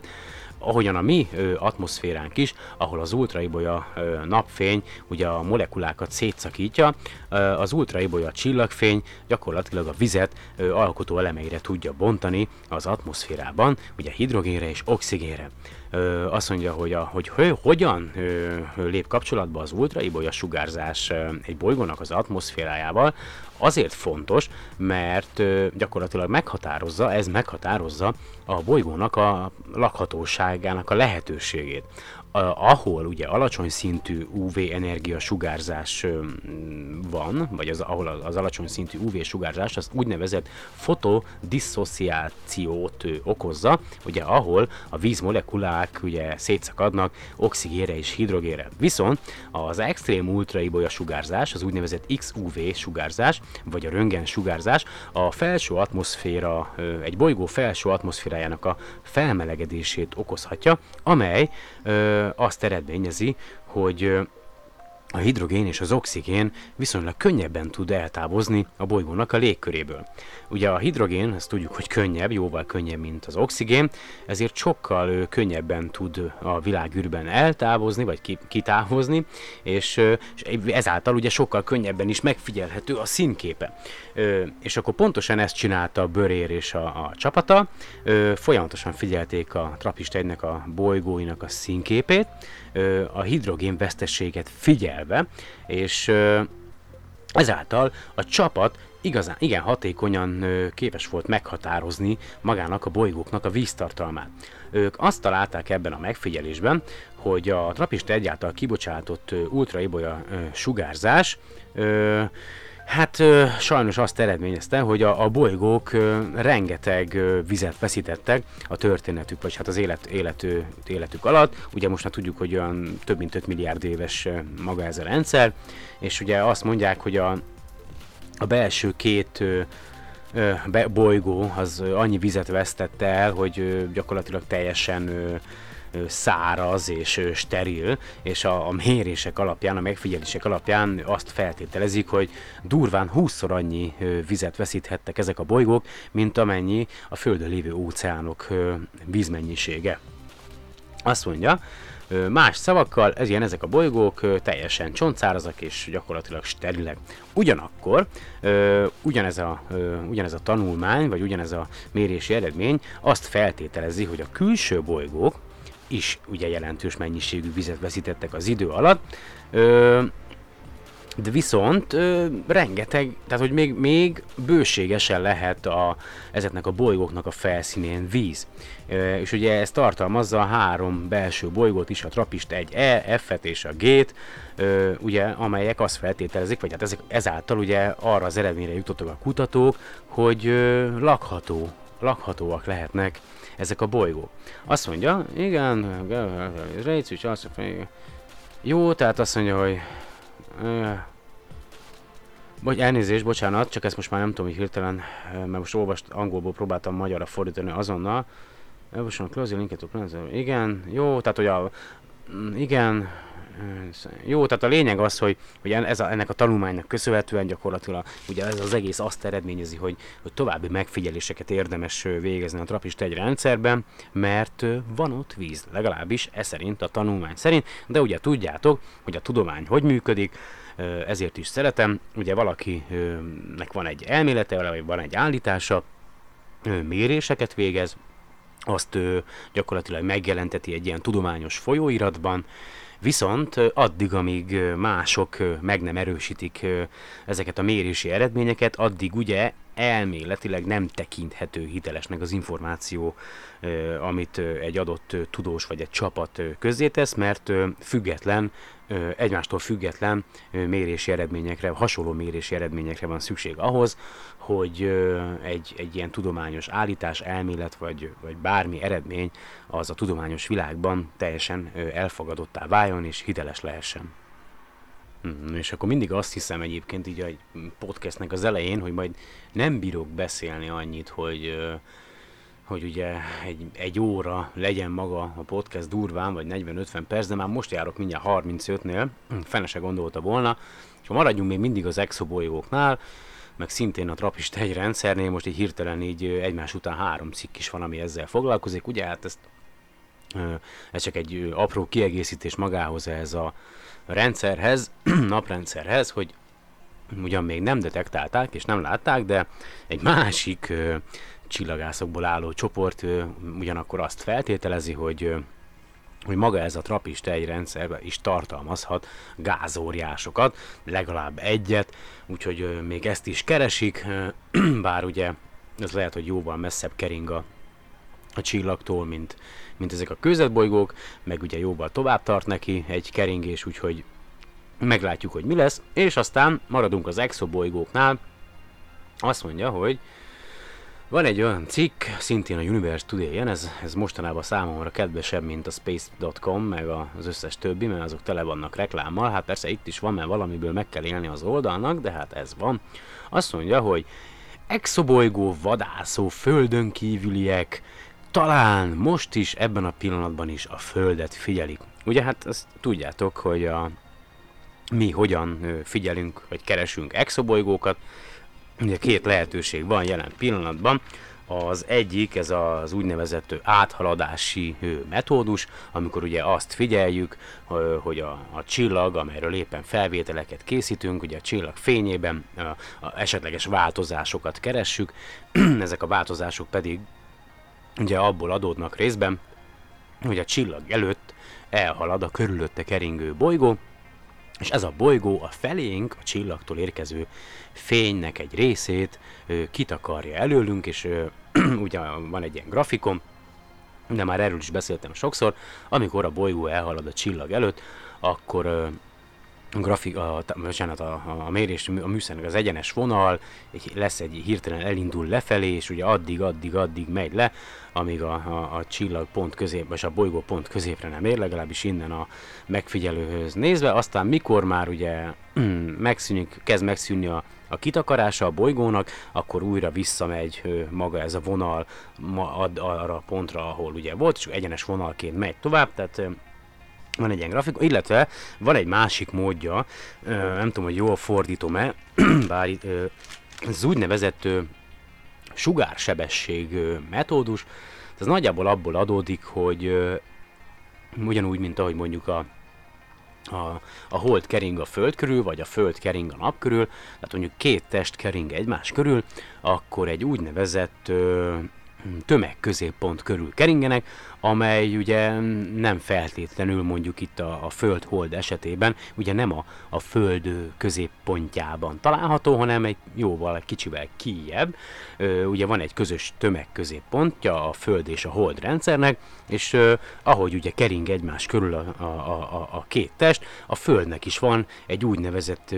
ahogyan a mi ö, atmoszféránk is, ahol az ultraibolya ö, napfény ugye a molekulákat szétszakítja, ö, az ultraibolya csillagfény gyakorlatilag a vizet alkotó elemeire tudja bontani az atmoszférában, ugye hidrogénre és oxigénre. Azt mondja, hogy, a, hogy hogyan lép kapcsolatba az ultraibolya sugárzás egy bolygónak az atmoszférájával, azért fontos, mert gyakorlatilag meghatározza, ez meghatározza a bolygónak a lakhatóságának a lehetőségét ahol ugye alacsony szintű UV energia sugárzás van, vagy az, ahol az alacsony szintű UV sugárzás az úgynevezett fotodisszociációt okozza, ugye ahol a vízmolekulák ugye szétszakadnak oxigére és hidrogére. Viszont az extrém ultraibolya sugárzás, az úgynevezett XUV sugárzás, vagy a röntgen sugárzás a felső atmoszféra, egy bolygó felső atmoszférájának a felmelegedését okozhatja, amely ö, azt eredményezi, hogy a hidrogén és az oxigén viszonylag könnyebben tud eltávozni a bolygónak a légköréből. Ugye a hidrogén, ezt tudjuk, hogy könnyebb, jóval könnyebb, mint az oxigén, ezért sokkal könnyebben tud a világűrben eltávozni, vagy ki, kitávozni, és, ezáltal ugye sokkal könnyebben is megfigyelhető a színképe. És akkor pontosan ezt csinálta a Börér és a, a csapata, folyamatosan figyelték a Trappist 1 a bolygóinak a színképét, a hidrogén vesztességet figyelve, és ezáltal a csapat igazán, igen hatékonyan képes volt meghatározni magának a bolygóknak a víztartalmát. Ők azt találták ebben a megfigyelésben, hogy a Trappist egyáltal kibocsátott ultraibolya sugárzás Hát ö, sajnos azt eredményezte, hogy a, a bolygók rengeteg vizet veszítettek a történetük, vagy hát az élet, élető, életük alatt. Ugye most már tudjuk, hogy olyan több mint 5 milliárd éves maga ez a rendszer, és ugye azt mondják, hogy a, a belső két ö, bolygó az annyi vizet vesztette el, hogy gyakorlatilag teljesen száraz és steril, és a, a mérések alapján, a megfigyelések alapján azt feltételezik, hogy durván 20-szor annyi vizet veszíthettek ezek a bolygók, mint amennyi a Földön lévő óceánok vízmennyisége. Azt mondja, más szavakkal, ez ilyen ezek a bolygók teljesen csontszárazak és gyakorlatilag sterilek. Ugyanakkor ugyanez, a, ugyanez a tanulmány, vagy ugyanez a mérési eredmény azt feltételezi, hogy a külső bolygók is ugye jelentős mennyiségű vizet veszítettek az idő alatt, ö, de viszont ö, rengeteg, tehát hogy még, még bőségesen lehet a, ezeknek a bolygóknak a felszínén víz. Ö, és ugye ez tartalmazza a három belső bolygót is, a Trappist 1E, F-et és a G-t, ö, ugye, amelyek azt feltételezik, vagy hát ezek, ezáltal ugye arra az eredményre jutottak a kutatók, hogy ö, lakható, lakhatóak lehetnek ezek a bolygók. Azt mondja, igen, Rejcics, azt mondja, jó, tehát azt mondja, hogy vagy elnézést, bocsánat, csak ezt most már nem tudom, hogy hirtelen, mert most olvast, angolból próbáltam magyarra fordítani azonnal. Elbosan close linket to. Igen, jó, tehát hogy a, igen, jó, tehát a lényeg az, hogy, hogy ez a, ennek a tanulmánynak köszönhetően gyakorlatilag ugye ez az egész azt eredményezi, hogy, hogy további megfigyeléseket érdemes végezni a Trappist egy rendszerben, mert van ott víz, legalábbis ez szerint a tanulmány szerint, de ugye tudjátok, hogy a tudomány hogy működik, ezért is szeretem, ugye valakinek van egy elmélete, vagy van egy állítása, méréseket végez, azt gyakorlatilag megjelenteti egy ilyen tudományos folyóiratban, viszont addig, amíg mások meg nem erősítik ezeket a mérési eredményeket, addig ugye elméletileg nem tekinthető hitelesnek az információ, amit egy adott tudós vagy egy csapat közzétesz, mert független, egymástól független mérési eredményekre, hasonló mérési eredményekre van szükség ahhoz, hogy egy, egy ilyen tudományos állítás, elmélet vagy, vagy bármi eredmény az a tudományos világban teljesen elfogadottá váljon és hiteles lehessen. Mm, És akkor mindig azt hiszem egyébként így a podcastnek az elején, hogy majd nem bírok beszélni annyit, hogy, hogy ugye egy, egy óra legyen maga a podcast durván, vagy 40-50 perc, de már most járok mindjárt 35-nél, fene se gondolta volna, és maradjunk még mindig az exobolygóknál, meg szintén a Trappist egy rendszernél, most egy hirtelen így egymás után három cikk is van, ami ezzel foglalkozik, ugye hát ezt ez csak egy apró kiegészítés magához ez a rendszerhez, naprendszerhez, hogy ugyan még nem detektálták és nem látták, de egy másik ö, csillagászokból álló csoport ö, ugyanakkor azt feltételezi, hogy ö, hogy maga ez a trapist egy rendszerben is tartalmazhat gázóriásokat, legalább egyet, úgyhogy ö, még ezt is keresik, ö, bár ugye ez lehet, hogy jóval messzebb kering a, a csillagtól, mint, mint ezek a kőzetbolygók, meg ugye jóval tovább tart neki egy keringés, úgyhogy meglátjuk, hogy mi lesz, és aztán maradunk az exobolygóknál, azt mondja, hogy van egy olyan cikk, szintén a Universe Today-en, ez, ez mostanában számomra kedvesebb, mint a Space.com, meg az összes többi, mert azok tele vannak reklámmal. Hát persze itt is van, mert valamiből meg kell élni az oldalnak, de hát ez van. Azt mondja, hogy exobolygó vadászó földön kívüliek talán most is, ebben a pillanatban is a Földet figyelik. Ugye hát azt tudjátok, hogy a, mi hogyan figyelünk, vagy keresünk exobolygókat. Ugye két lehetőség van jelen pillanatban. Az egyik, ez az úgynevezett áthaladási metódus, amikor ugye azt figyeljük, hogy a, a csillag, amelyről éppen felvételeket készítünk, ugye a csillag fényében a, a esetleges változásokat keressük, ezek a változások pedig ugye abból adódnak részben, hogy a csillag előtt elhalad a körülötte keringő bolygó, és ez a bolygó a felénk, a csillagtól érkező fénynek egy részét ö, kitakarja előlünk, és ö, ugye van egy ilyen grafikon, de már erről is beszéltem sokszor, amikor a bolygó elhalad a csillag előtt, akkor grafik, a, bocsánat, a, a, mérés, a műszernek az egyenes vonal, egy, lesz egy hirtelen elindul lefelé, és ugye addig, addig, addig megy le, amíg a, a, a csillag pont közép, vagy a bolygó pont középre nem ér, legalábbis innen a megfigyelőhöz nézve, aztán mikor már ugye megszűnik, kezd megszűnni a, a kitakarása a bolygónak, akkor újra visszamegy maga ez a vonal ma, ad, arra a pontra, ahol ugye volt, és egyenes vonalként megy tovább, tehát van egy ilyen grafik, illetve van egy másik módja, nem tudom, hogy jól fordítom-e, bár itt, ez úgynevezett sugársebesség metódus, ez nagyjából abból adódik, hogy ugyanúgy, mint ahogy mondjuk a, a, a hold kering a föld körül, vagy a föld kering a nap körül, tehát mondjuk két test kering egymás körül, akkor egy úgynevezett ö, tömegközéppont körül keringenek, amely ugye nem feltétlenül mondjuk itt a, a Föld-Hold esetében, ugye nem a, a Föld középpontjában található, hanem egy jóval, kicsivel kijebb. Ugye van egy közös tömegközéppontja a Föld és a Hold rendszernek, és ahogy ugye kering egymás körül a, a, a, a- két test, a Földnek is van egy úgynevezett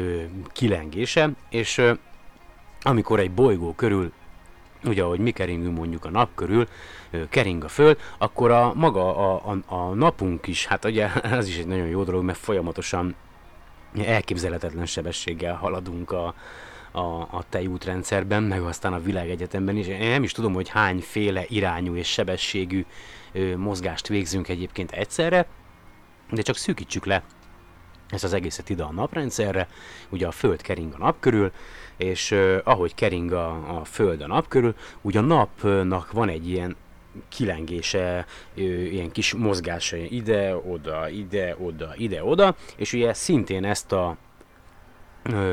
kilengése, és amikor egy bolygó körül ugye ahogy mi keringünk mondjuk a nap körül, kering a föld, akkor a maga a, a, a napunk is, hát ugye ez is egy nagyon jó dolog, mert folyamatosan elképzelhetetlen sebességgel haladunk a, a, a tejútrendszerben, meg aztán a világegyetemben is. Én nem is tudom, hogy hányféle irányú és sebességű ö, mozgást végzünk egyébként egyszerre, de csak szűkítsük le ezt az egészet ide a naprendszerre, ugye a Föld kering a nap körül, és uh, ahogy kering a, a Föld a nap körül, ugye a napnak van egy ilyen kilengése, ilyen kis mozgása ide, oda, ide, oda, ide, oda, és ugye szintén ezt a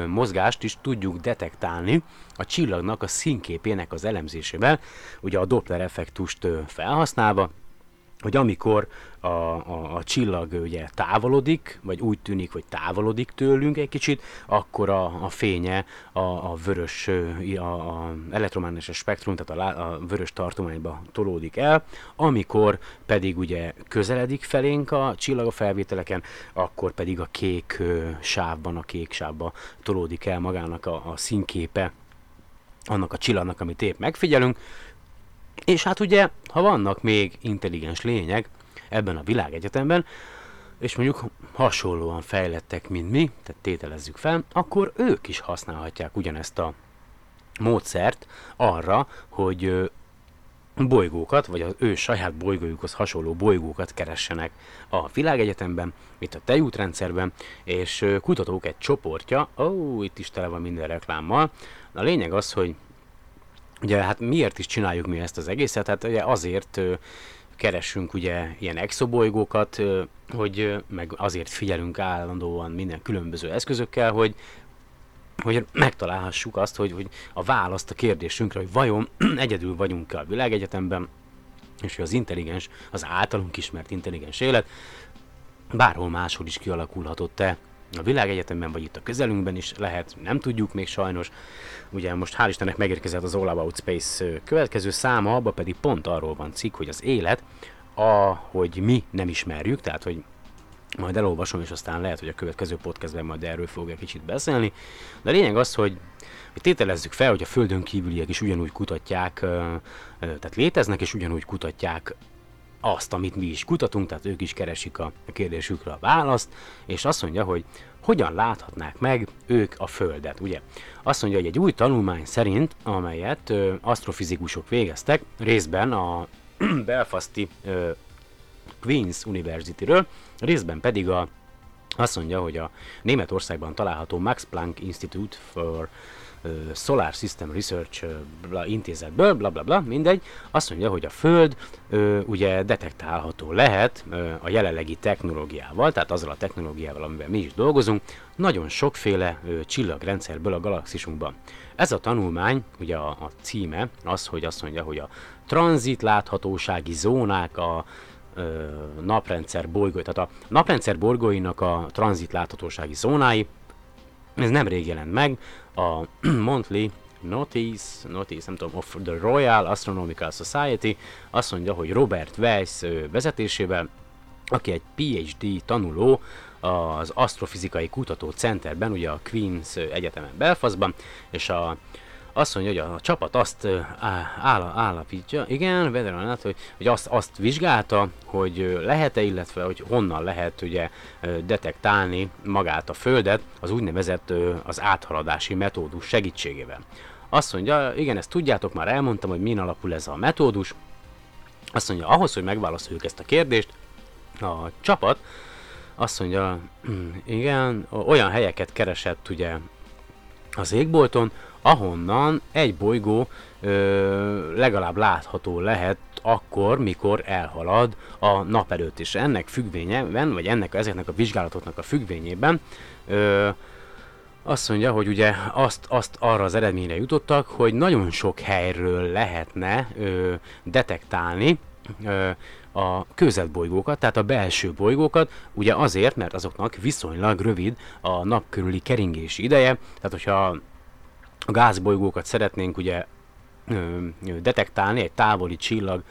mozgást is tudjuk detektálni a csillagnak a színképének az elemzésével, ugye a Doppler effektust felhasználva, hogy amikor a, a, a csillag ugye távolodik, vagy úgy tűnik, hogy távolodik tőlünk egy kicsit, akkor a, a fénye a, a vörös, a, a elektromágneses spektrum, tehát a, a vörös tartományba tolódik el, amikor pedig ugye közeledik felénk a csillag a felvételeken, akkor pedig a kék sávban, a kék sávba tolódik el magának a, a színképe annak a csillagnak, amit épp megfigyelünk, és hát ugye, ha vannak még intelligens lények ebben a világegyetemben, és mondjuk hasonlóan fejlettek, mint mi, tehát tételezzük fel, akkor ők is használhatják ugyanezt a módszert arra, hogy bolygókat, vagy az ő saját bolygójukhoz hasonló bolygókat keressenek a világegyetemben, itt a tejútrendszerben, és kutatók egy csoportja, ó, itt is tele van minden reklámmal, a lényeg az, hogy Ugye hát miért is csináljuk mi ezt az egészet? Hát ugye azért ö, keressünk ugye ilyen exobolygókat, hogy meg azért figyelünk állandóan minden különböző eszközökkel, hogy hogy megtalálhassuk azt, hogy, hogy a választ a kérdésünkre, hogy vajon egyedül vagyunk a világegyetemben, és hogy az intelligens, az általunk ismert intelligens élet bárhol máshol is kialakulhatott-e a világegyetemben, vagy itt a közelünkben is lehet, nem tudjuk még sajnos. Ugye most hál' Istennek megérkezett az All About Space következő száma, abban pedig pont arról van cikk, hogy az élet, ahogy mi nem ismerjük, tehát hogy majd elolvasom, és aztán lehet, hogy a következő podcastben majd erről fogok egy kicsit beszélni. De a lényeg az, hogy, hogy tételezzük fel, hogy a Földön kívüliek is ugyanúgy kutatják, tehát léteznek, és ugyanúgy kutatják azt, amit mi is kutatunk, tehát ők is keresik a kérdésükre a választ, és azt mondja, hogy hogyan láthatnák meg ők a Földet, ugye? Azt mondja, hogy egy új tanulmány szerint, amelyet ö, asztrofizikusok végeztek, részben a Belfasti ö, Queen's University-ről, részben pedig a azt mondja, hogy a Németországban található Max Planck Institute for Solar System Research bla, intézetből, bla bla bla, mindegy, azt mondja, hogy a Föld uh, ugye detektálható lehet uh, a jelenlegi technológiával, tehát azzal a technológiával, amivel mi is dolgozunk, nagyon sokféle uh, csillagrendszerből a galaxisunkban. Ez a tanulmány, ugye a, a címe az, hogy azt mondja, hogy a tranzit láthatósági zónák a ö, naprendszer bolygói, tehát a naprendszer bolygóinak a tranzit láthatósági zónái, ez nem rég jelent meg, a Monthly Notice, Notice, nem tudom, of the Royal Astronomical Society azt mondja, hogy Robert Weiss ö, vezetésével, aki egy PhD tanuló az Asztrofizikai Kutató Centerben, ugye a Queen's Egyetemen Belfastban, és a azt mondja, hogy a csapat azt áll, állapítja, igen, Vedran, hogy, hogy azt, azt vizsgálta, hogy lehet-e, illetve hogy honnan lehet ugye detektálni magát a Földet az úgynevezett az áthaladási metódus segítségével. Azt mondja, igen, ezt tudjátok, már elmondtam, hogy min alapul ez a metódus. Azt mondja, ahhoz, hogy megválaszoljuk ezt a kérdést, a csapat azt mondja, igen, olyan helyeket keresett ugye az égbolton, ahonnan egy bolygó ö, legalább látható lehet akkor, mikor elhalad a nap előtt. És ennek függvényében, vagy ennek ezeknek a vizsgálatoknak a függvényében ö, azt mondja, hogy ugye azt, azt arra az eredményre jutottak, hogy nagyon sok helyről lehetne ö, detektálni ö, a közelbolygókat, tehát a belső bolygókat, ugye azért, mert azoknak viszonylag rövid a nap körüli keringési ideje, tehát hogyha a gázbolygókat szeretnénk ugye detektálni egy távoli csillag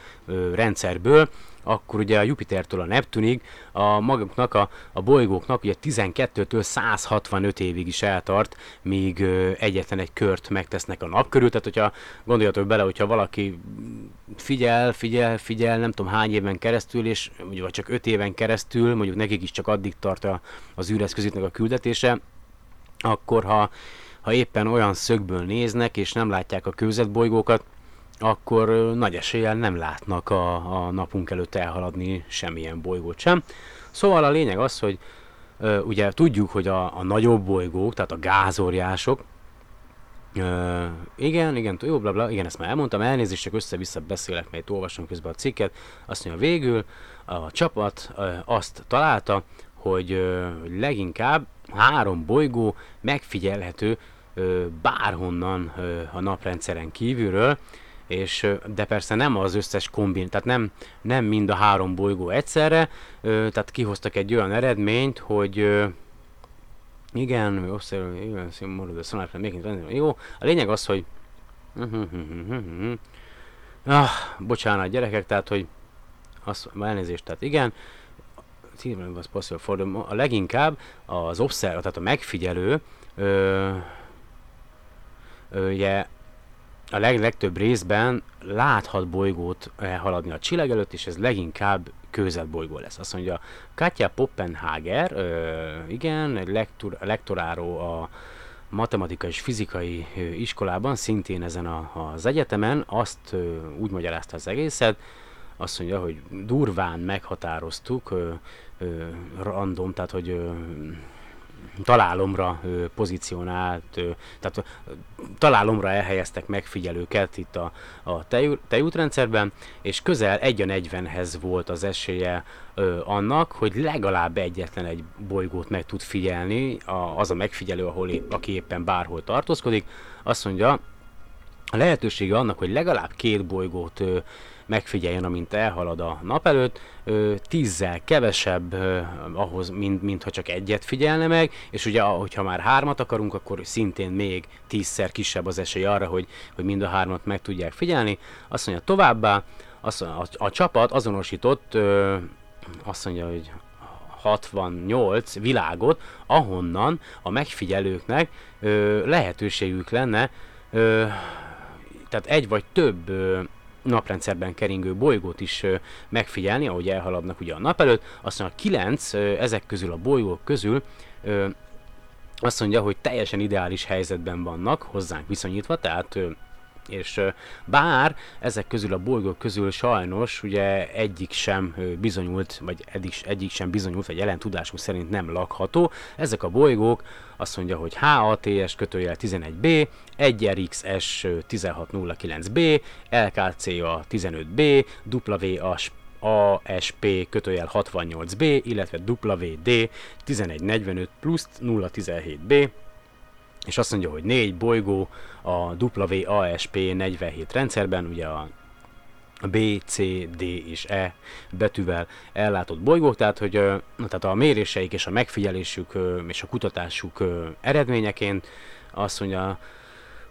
rendszerből, akkor ugye a Jupitertől a Neptunig a maguknak, a, a bolygóknak ugye 12-től 165 évig is eltart, míg egyetlen egy kört megtesznek a nap körül, tehát hogyha gondoljatok bele, hogyha valaki figyel, figyel, figyel, nem tudom hány éven keresztül, és mondjuk vagy csak 5 éven keresztül, mondjuk nekik is csak addig tart a, az űreszközüknek a küldetése, akkor ha ha éppen olyan szögből néznek, és nem látják a kőzetbolygókat, akkor nagy eséllyel nem látnak a, a napunk előtt elhaladni semmilyen bolygót sem. Szóval a lényeg az, hogy ugye tudjuk, hogy a, a nagyobb bolygók, tehát a gázóriások, Ö, igen, igen, jó, bla, bla, igen, ezt már elmondtam, elnézést, csak össze-vissza beszélek, mert itt olvasom közben a cikket. Azt mondja, végül a csapat ö, azt találta, hogy ö, leginkább három bolygó megfigyelhető ö, bárhonnan ö, a naprendszeren kívülről, és, de persze nem az összes kombin, tehát nem, nem mind a három bolygó egyszerre, tehát kihoztak egy olyan eredményt, hogy igen, observe, színmódú, de szonálatra még jó. A lényeg az, hogy ah, bocsánat gyerekek, tehát, hogy azt, elnézést, tehát igen, was possible for a leginkább az observer, tehát a megfigyelő, ö, ö, ugye a leg, legtöbb részben láthat bolygót haladni a csillag előtt, és ez leginkább kőzetbolygó lesz. Azt mondja, Katja Poppenhager, ö, igen, egy lektor, lektoráró a matematika és fizikai iskolában, szintén ezen a, az egyetemen, azt ö, úgy magyarázta az egészet, azt mondja, hogy durván meghatároztuk, ö, ö, random, tehát hogy ö, találomra pozícionált, tehát találomra elhelyeztek megfigyelőket itt a, a tej, tejútrendszerben, és közel 1 a 40-hez volt az esélye annak, hogy legalább egyetlen egy bolygót meg tud figyelni az a megfigyelő, ahol épp, aki éppen bárhol tartózkodik. Azt mondja, a lehetősége annak, hogy legalább két bolygót megfigyeljen, amint elhalad a nap előtt, ö, tízzel kevesebb ö, ahhoz, mint, mint ha csak egyet figyelne meg, és ugye, hogyha már hármat akarunk, akkor szintén még tízszer kisebb az esély arra, hogy, hogy mind a hármat meg tudják figyelni. Azt mondja továbbá, azt mondja, a, a csapat azonosított, ö, azt mondja, hogy 68 világot, ahonnan a megfigyelőknek ö, lehetőségük lenne, ö, tehát egy vagy több ö, naprendszerben keringő bolygót is megfigyelni, ahogy elhaladnak ugye a nap előtt. Aztán a kilenc ezek közül a bolygók közül azt mondja, hogy teljesen ideális helyzetben vannak hozzánk viszonyítva, tehát És bár ezek közül a bolygók közül sajnos ugye egyik sem bizonyult, vagy eddig, egyik sem bizonyult, vagy jelen tudásunk szerint nem lakható. Ezek a bolygók azt mondja, hogy HATS kötőjel 11B, 1RXS 1609B, LKCA 15B, WAS ASP kötőjel 68B, illetve WD 1145 plusz 017B, és azt mondja, hogy négy bolygó a WASP 47 rendszerben, ugye a B, C, D és E betűvel ellátott bolygók, tehát, hogy tehát a méréseik és a megfigyelésük és a kutatásuk eredményeként azt mondja,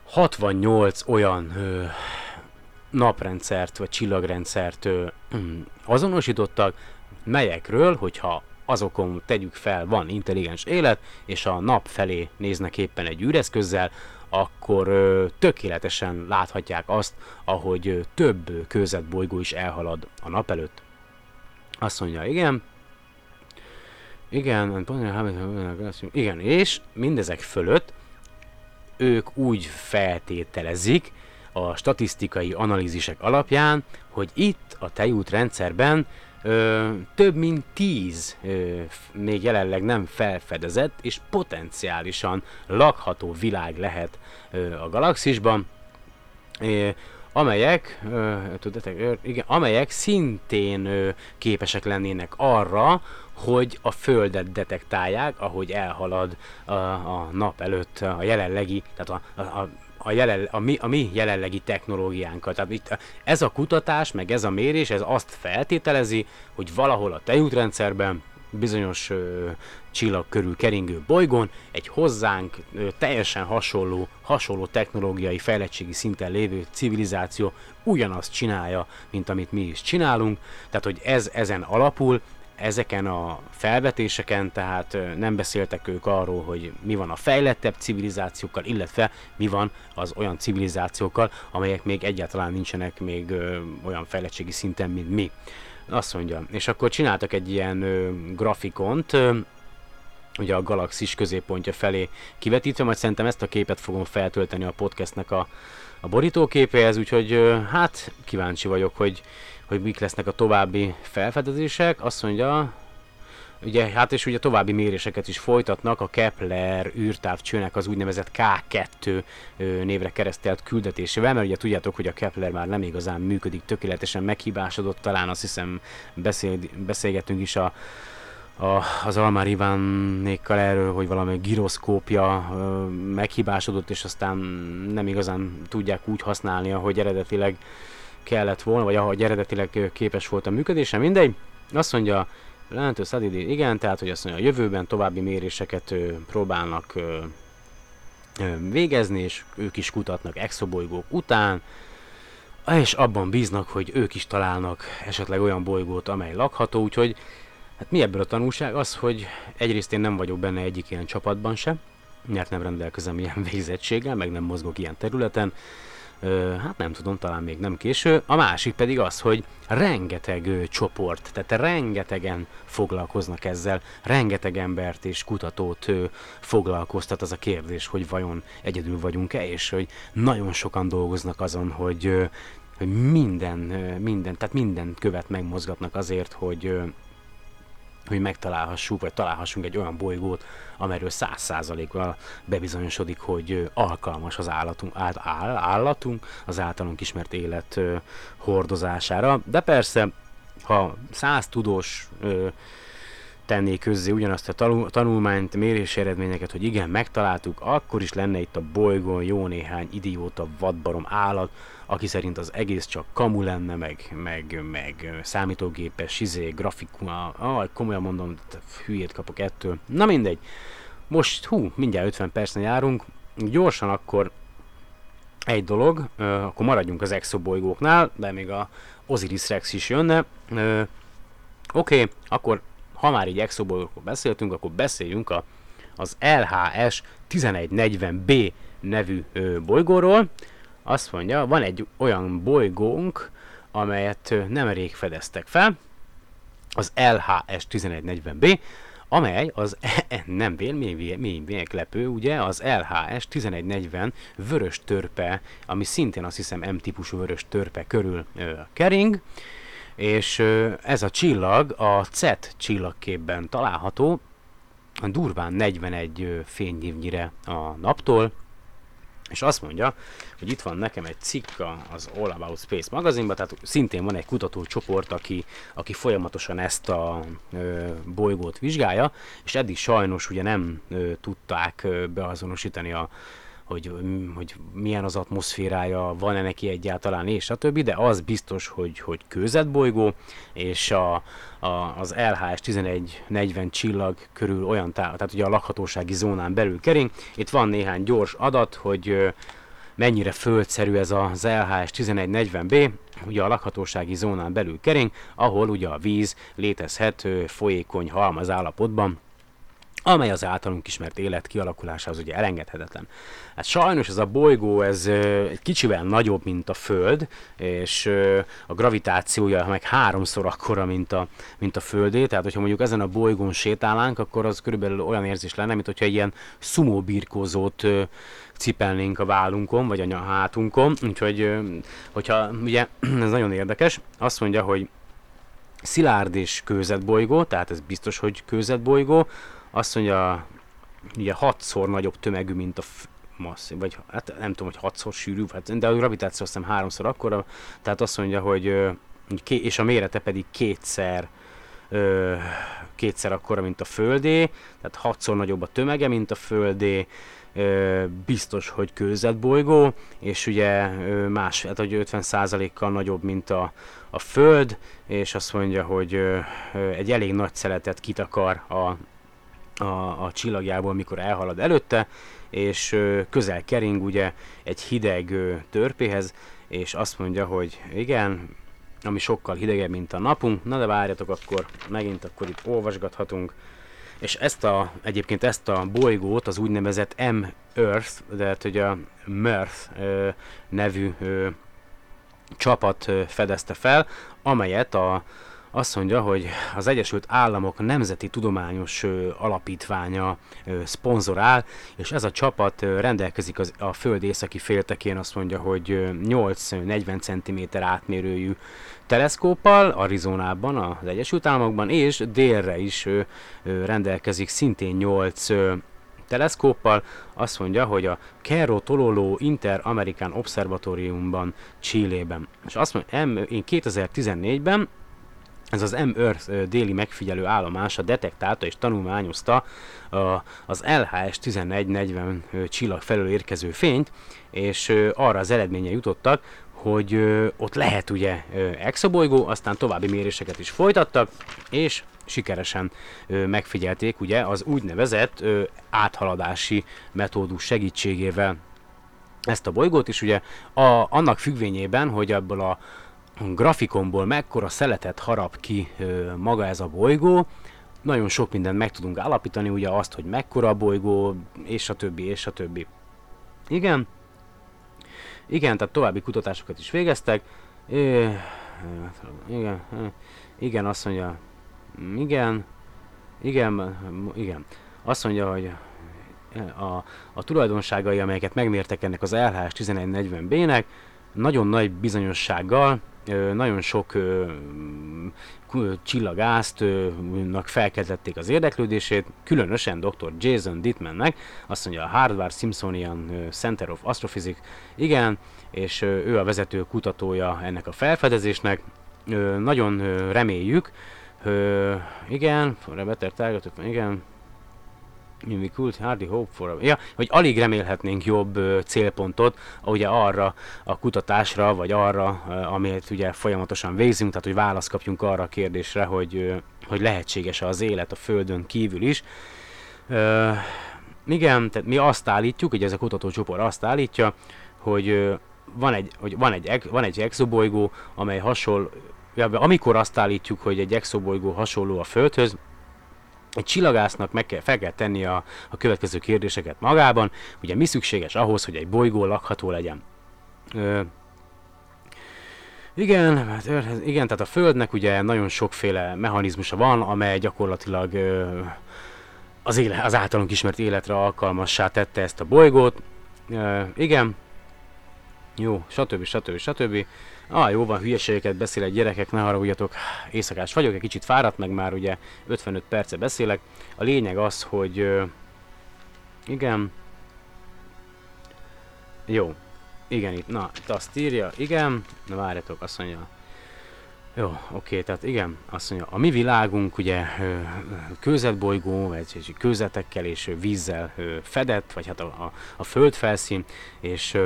68 olyan naprendszert vagy csillagrendszert azonosítottak, melyekről, hogyha azokon tegyük fel, van intelligens élet, és a nap felé néznek éppen egy űreszközzel, akkor tökéletesen láthatják azt, ahogy ö, több kőzetbolygó is elhalad a nap előtt. Azt mondja, igen, igen, igen, és mindezek fölött ők úgy feltételezik a statisztikai analízisek alapján, hogy itt a tejút rendszerben ö, több mint tíz ö, még jelenleg nem felfedezett és potenciálisan lakható világ lehet ö, a galaxisban, ö, amelyek, ö, tudatok, ö, igen, amelyek szintén ö, képesek lennének arra, hogy a Földet detektálják, ahogy elhalad a, a nap előtt a jelenlegi, tehát a, a, a, jelen, a, mi, a mi jelenlegi technológiánkat. Tehát itt ez a kutatás, meg ez a mérés, ez azt feltételezi, hogy valahol a tejútrendszerben bizonyos ö, csillag körül keringő bolygón egy hozzánk ö, teljesen hasonló, hasonló technológiai fejlettségi szinten lévő civilizáció ugyanazt csinálja, mint amit mi is csinálunk. Tehát, hogy ez ezen alapul, ezeken a felvetéseken, tehát nem beszéltek ők arról, hogy mi van a fejlettebb civilizációkkal, illetve mi van az olyan civilizációkkal, amelyek még egyáltalán nincsenek még olyan fejlettségi szinten, mint mi. Azt mondja. És akkor csináltak egy ilyen grafikont, ugye a galaxis középpontja felé kivetítve, majd szerintem ezt a képet fogom feltölteni a podcastnek a, a borítóképéhez, úgyhogy hát kíváncsi vagyok, hogy hogy mik lesznek a további felfedezések. Azt mondja, ugye, hát és ugye további méréseket is folytatnak a Kepler űrtávcsőnek az úgynevezett K2 névre keresztelt küldetésével, mert ugye tudjátok, hogy a Kepler már nem igazán működik tökéletesen, meghibásodott, talán azt hiszem beszél, beszélgettünk is a, a, az Almár Ivánnékkal erről, hogy valami giroszkópja meghibásodott, és aztán nem igazán tudják úgy használni, ahogy eredetileg kellett volna, vagy ahogy eredetileg képes volt a működése, mindegy. Azt mondja, Lehető Szadidi, igen, tehát hogy azt mondja, a jövőben további méréseket ö, próbálnak ö, ö, végezni, és ők is kutatnak exobolygók után, és abban bíznak, hogy ők is találnak esetleg olyan bolygót, amely lakható, úgyhogy hát mi ebből a tanulság? Az, hogy egyrészt én nem vagyok benne egyik ilyen csapatban se, mert nem rendelkezem ilyen végzettséggel, meg nem mozgok ilyen területen, Hát nem tudom, talán még nem késő. A másik pedig az, hogy rengeteg ö, csoport, tehát rengetegen foglalkoznak ezzel, rengeteg embert és kutatót ö, foglalkoztat az a kérdés, hogy vajon egyedül vagyunk-e, és hogy nagyon sokan dolgoznak azon, hogy, ö, hogy minden, ö, minden, tehát minden követ megmozgatnak azért, hogy ö, hogy megtalálhassuk, vagy találhassunk egy olyan bolygót, amelyről száz százalékkal bebizonyosodik, hogy alkalmas az állatunk, áll, állatunk az általunk ismert élet hordozására. De persze, ha száz tudós tenné közzé ugyanazt a tanul, tanulmányt, mérési eredményeket, hogy igen, megtaláltuk, akkor is lenne itt a bolygón jó néhány idióta vadbarom állat, aki szerint az egész csak kamu lenne, meg, meg, meg számítógépes, izé, grafikum, ah, komolyan mondom, hülyét kapok ettől. Na mindegy, most, hú, mindjárt 50 percnél járunk, gyorsan akkor egy dolog, akkor maradjunk az exobolygóknál, de még a Osiris Rex is jönne. Oké, okay, akkor ha már így exobolygókról beszéltünk, akkor beszéljünk a, az LHS 1140B nevű ö, bolygóról. Azt mondja, van egy olyan bolygónk, amelyet ö, nem rég fedeztek fel, az LHS 1140B, amely az nem vélemény meglepő, ugye az LHS 1140 vörös törpe, ami szintén azt hiszem M-típusú vörös törpe körül ö, kering, és ö, ez a csillag a CET csillagképben található, durván 41 fényévnyire a naptól, és azt mondja, hogy itt van nekem egy cikk az All About Space magazinban, tehát szintén van egy kutatócsoport, aki, aki folyamatosan ezt a ö, bolygót vizsgálja, és eddig sajnos ugye nem ö, tudták ö, beazonosítani a, hogy, hogy milyen az atmoszférája, van-e neki egyáltalán, és a többi, de az biztos, hogy, hogy kőzetbolygó, és a, a, az LHS 1140 csillag körül olyan távol, tehát ugye a lakhatósági zónán belül kering. Itt van néhány gyors adat, hogy mennyire földszerű ez az LHS 1140B, ugye a lakhatósági zónán belül kering, ahol ugye a víz létezhet folyékony halmaz állapotban, amely az általunk ismert élet kialakulásához ugye elengedhetetlen. Hát sajnos ez a bolygó ez egy kicsivel nagyobb, mint a Föld, és a gravitációja meg háromszor akkora, mint a, mint a Földé, tehát hogyha mondjuk ezen a bolygón sétálnánk, akkor az körülbelül olyan érzés lenne, mint hogyha ilyen szumó birkózót cipelnénk a vállunkon, vagy a hátunkon, úgyhogy hogyha ugye ez nagyon érdekes, azt mondja, hogy szilárd és kőzetbolygó, tehát ez biztos, hogy kőzetbolygó, azt mondja, ugye hatszor nagyobb tömegű, mint a massz, vagy hát nem tudom, hogy hatszor sűrű, hát, de a gravitáció azt hiszem háromszor akkora, tehát azt mondja, hogy és a mérete pedig kétszer kétszer akkora, mint a Földé, tehát hatszor nagyobb a tömege, mint a Földé, biztos, hogy kőzetbolygó, és ugye más, hát hogy 50%-kal nagyobb, mint a, a Föld, és azt mondja, hogy egy elég nagy szeletet kitakar a, a, a csillagjából, mikor elhalad előtte, és közel kering ugye egy hideg törpéhez, és azt mondja, hogy igen, ami sokkal hidegebb, mint a napunk, na de várjatok, akkor megint akkor itt olvasgathatunk, és ezt a, egyébként ezt a bolygót, az úgynevezett M-Earth, de hát ugye a Mirth nevű ö, csapat ö, fedezte fel, amelyet a azt mondja, hogy az Egyesült Államok Nemzeti Tudományos Alapítványa szponzorál, és ez a csapat rendelkezik az, a Föld északi féltekén, azt mondja, hogy 8-40 cm átmérőjű teleszkóppal Arizonában, az Egyesült Államokban, és délre is rendelkezik szintén 8 teleszkóppal, azt mondja, hogy a Cerro Tololo Inter-American Observatoriumban, Chilében. És azt mondja, én 2014-ben ez az M-Earth déli megfigyelő állomása detektálta és tanulmányozta az LHS 1140 csillag felől érkező fényt, és arra az eredménye jutottak, hogy ott lehet ugye exobolygó, aztán további méréseket is folytattak, és sikeresen megfigyelték ugye az úgynevezett áthaladási metódus segítségével ezt a bolygót, és ugye a, annak függvényében, hogy ebből a grafikonból mekkora szeletet harap ki maga ez a bolygó, nagyon sok mindent meg tudunk állapítani, ugye azt, hogy mekkora a bolygó, és a többi, és a többi. Igen, igen, tehát további kutatásokat is végeztek. É, igen, igen, azt mondja, igen, igen, igen. Azt mondja, hogy a, a tulajdonságai, amelyeket megmértek ennek az LHS 1140B-nek, nagyon nagy bizonyossággal nagyon sok csillagászt-nak felkeltették az érdeklődését, különösen dr. Jason Dittmannek, azt mondja a Harvard Smithsonian Center of Astrophysics, igen, és ő a vezető kutatója ennek a felfedezésnek. Nagyon reméljük, igen, better target, igen, we could hardly hope for. Ja, hogy alig remélhetnénk jobb ö, célpontot, ugye arra a kutatásra, vagy arra, ö, amit ugye folyamatosan végzünk, tehát hogy választ kapjunk arra a kérdésre, hogy, ö, hogy lehetséges az élet a Földön kívül is. Ö, igen, tehát mi azt állítjuk, hogy ez a kutatócsoport azt állítja, hogy ö, van egy, hogy van egy, van egy exobolygó, amely hasonló, amikor azt állítjuk, hogy egy exobolygó hasonló a Földhöz, egy csillagásznak meg kell, fel kell tenni a, a következő kérdéseket magában, ugye mi szükséges ahhoz, hogy egy bolygó lakható legyen. Ö, Igen, hát, igen, tehát a Földnek ugye nagyon sokféle mechanizmusa van, amely gyakorlatilag ö, az, éle, az általunk ismert életre alkalmassá tette ezt a bolygót. Ö, igen, jó, stb. stb. stb. Ah, jó van, hülyeségeket beszélek, gyerekek, ne haragudjatok, éjszakás vagyok, egy kicsit fáradt, meg már ugye 55 perce beszélek. A lényeg az, hogy igen, jó, igen, itt, na, itt azt írja, igen, na várjatok, azt mondja, jó, oké, tehát igen, azt mondja, a mi világunk ugye kőzetbolygó, vagy kőzetekkel és vízzel fedett, vagy hát a, a, a földfelszín, és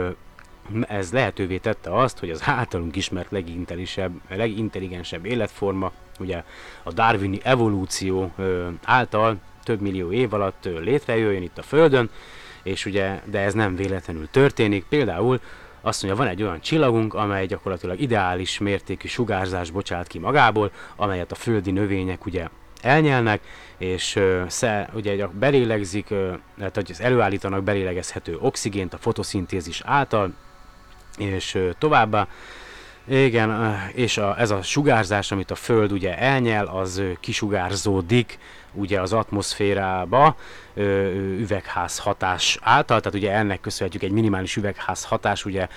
ez lehetővé tette azt, hogy az általunk ismert legintelligensebb, legintelligensebb életforma, ugye a darwini evolúció által több millió év alatt létrejöjjön itt a Földön, és ugye, de ez nem véletlenül történik. Például azt mondja, van egy olyan csillagunk, amely gyakorlatilag ideális mértékű sugárzás bocsát ki magából, amelyet a földi növények ugye elnyelnek, és ö, sze, ugye belélegzik, ö, tehát hogy előállítanak belélegezhető oxigént a fotoszintézis által, és továbbá, igen, és a, ez a sugárzás, amit a Föld ugye elnyel, az kisugárzódik ugye az atmoszférába üvegház hatás által, tehát ugye ennek köszönhetjük egy minimális üvegház hatás, ugye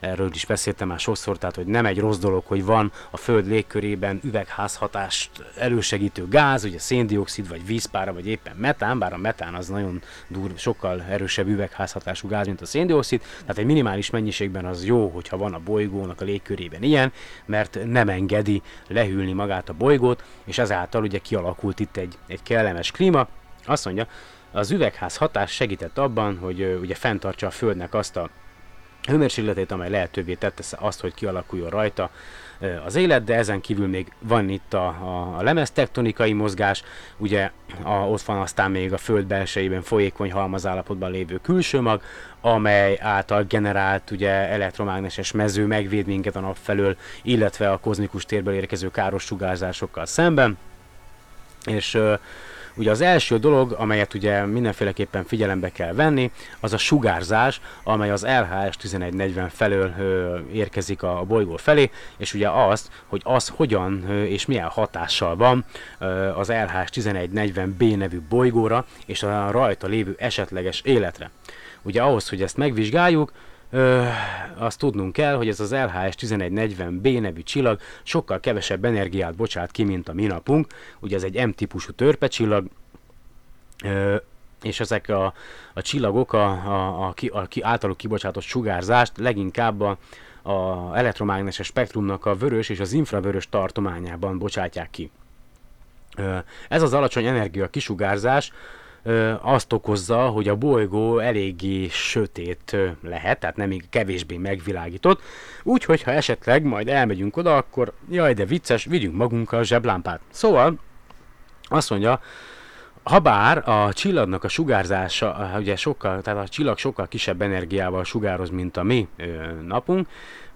erről is beszéltem már sokszor, tehát hogy nem egy rossz dolog, hogy van a Föld légkörében üvegházhatást elősegítő gáz, ugye széndiokszid, vagy vízpára, vagy éppen metán, bár a metán az nagyon dur, sokkal erősebb üvegházhatású gáz, mint a széndiokszid, tehát egy minimális mennyiségben az jó, hogyha van a bolygónak a légkörében ilyen, mert nem engedi lehűlni magát a bolygót, és ezáltal ugye kialakult itt egy, egy kellemes klíma. Azt mondja, az üvegház hatás segített abban, hogy ugye fenntartsa a Földnek azt a hőmérsékletét, amely lehetővé tette azt, hogy kialakuljon rajta az élet, de ezen kívül még van itt a, a, a lemeztektonikai mozgás, ugye a, ott van aztán még a föld belsejében folyékony halmazállapotban lévő külső mag, amely által generált ugye elektromágneses mező megvéd minket a nap felől, illetve a kozmikus térből érkező káros sugárzásokkal szemben. És Ugye az első dolog, amelyet ugye mindenféleképpen figyelembe kell venni, az a sugárzás, amely az LHS 1140 felől ö, érkezik a bolygó felé, és ugye azt, hogy az hogyan ö, és milyen hatással van ö, az LHS 1140B nevű bolygóra és a rajta lévő esetleges életre. Ugye ahhoz, hogy ezt megvizsgáljuk, Ö, azt tudnunk kell, hogy ez az LHS 1140B nevű csillag sokkal kevesebb energiát bocsát ki, mint a mi napunk. Ugye ez egy M-típusú törpecsillag, ö, és ezek a, a csillagok a, a, a, ki, a általuk kibocsátott sugárzást leginkább a, a elektromágneses spektrumnak a vörös és az infravörös tartományában bocsátják ki. Ez az alacsony energia kisugárzás azt okozza, hogy a bolygó eléggé sötét lehet, tehát nem kevésbé megvilágított. Úgyhogy ha esetleg majd elmegyünk oda, akkor jaj, de vicces, vigyünk magunkkal zseblámpát. Szóval azt mondja, Habár a csillagnak a sugárzása, ugye sokkal, tehát a csillag sokkal kisebb energiával sugároz, mint a mi napunk,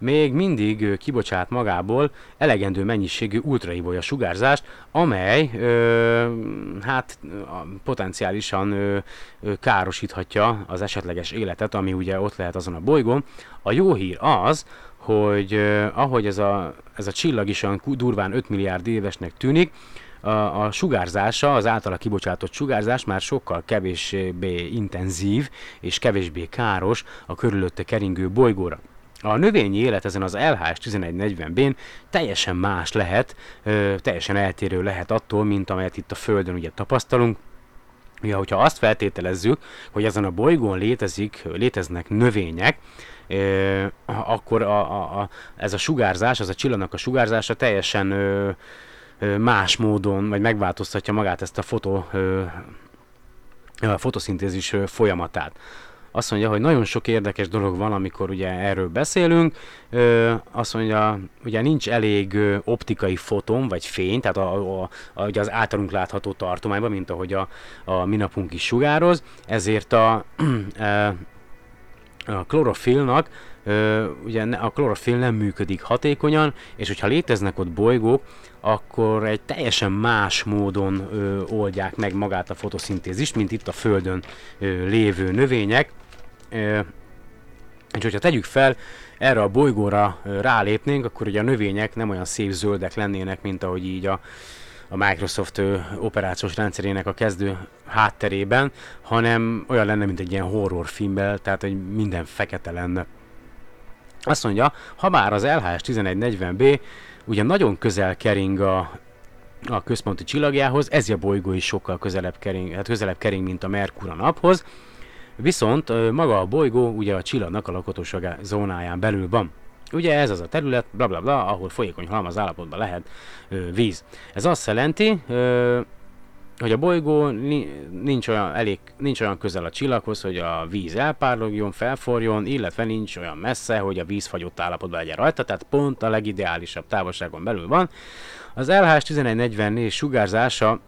még mindig kibocsát magából elegendő mennyiségű ultraibolya sugárzást, amely ö, hát potenciálisan ö, károsíthatja az esetleges életet, ami ugye ott lehet azon a bolygón. A jó hír az, hogy ö, ahogy ez a, ez a csillag is olyan durván 5 milliárd évesnek tűnik, a, a sugárzása, az általa kibocsátott sugárzás már sokkal kevésbé intenzív és kevésbé káros a körülötte keringő bolygóra. A növényi élet ezen az LHS 1140-ben teljesen más lehet, ö, teljesen eltérő lehet attól, mint amelyet itt a Földön ugye tapasztalunk. Ja, hogyha azt feltételezzük, hogy ezen a bolygón létezik, léteznek növények, ö, akkor a, a, a, ez a sugárzás, ez a csillagnak a sugárzása teljesen ö, ö, más módon, vagy megváltoztatja magát ezt a fotó, ö, a fotoszintézis folyamatát. Azt mondja, hogy nagyon sok érdekes dolog van, amikor ugye erről beszélünk. Ö, azt mondja, ugye nincs elég optikai foton, vagy fény, tehát a, a, a, ugye az általunk látható tartományban, mint ahogy a, a minapunk is sugároz, ezért a, a klorofilnak ö, ugye a klorofil nem működik hatékonyan, és hogyha léteznek ott bolygók, akkor egy teljesen más módon ö, oldják meg magát a fotoszintézist, mint itt a Földön ö, lévő növények. És hogyha tegyük fel, erre a bolygóra rálépnénk, akkor ugye a növények nem olyan szép zöldek lennének, mint ahogy így a, a Microsoft operációs rendszerének a kezdő hátterében, hanem olyan lenne, mint egy ilyen horrorfilmben, tehát hogy minden fekete lenne. Azt mondja, ha már az LHS 1140B ugye nagyon közel kering a, a központi csillagjához, ez a bolygó is sokkal közelebb kering, hát közelebb kering, mint a Merkur a naphoz, viszont maga a bolygó ugye a csillagnak a lakhatóság zónáján belül van. Ugye ez az a terület, bla bla bla, ahol folyékony halmaz állapotban lehet ö, víz. Ez azt jelenti, ö, hogy a bolygó ni- nincs olyan, elég, nincs olyan közel a csillaghoz, hogy a víz elpárologjon, felforjon, illetve nincs olyan messze, hogy a víz fagyott állapotban legyen rajta, tehát pont a legideálisabb távolságon belül van. Az LHS 1144 sugárzása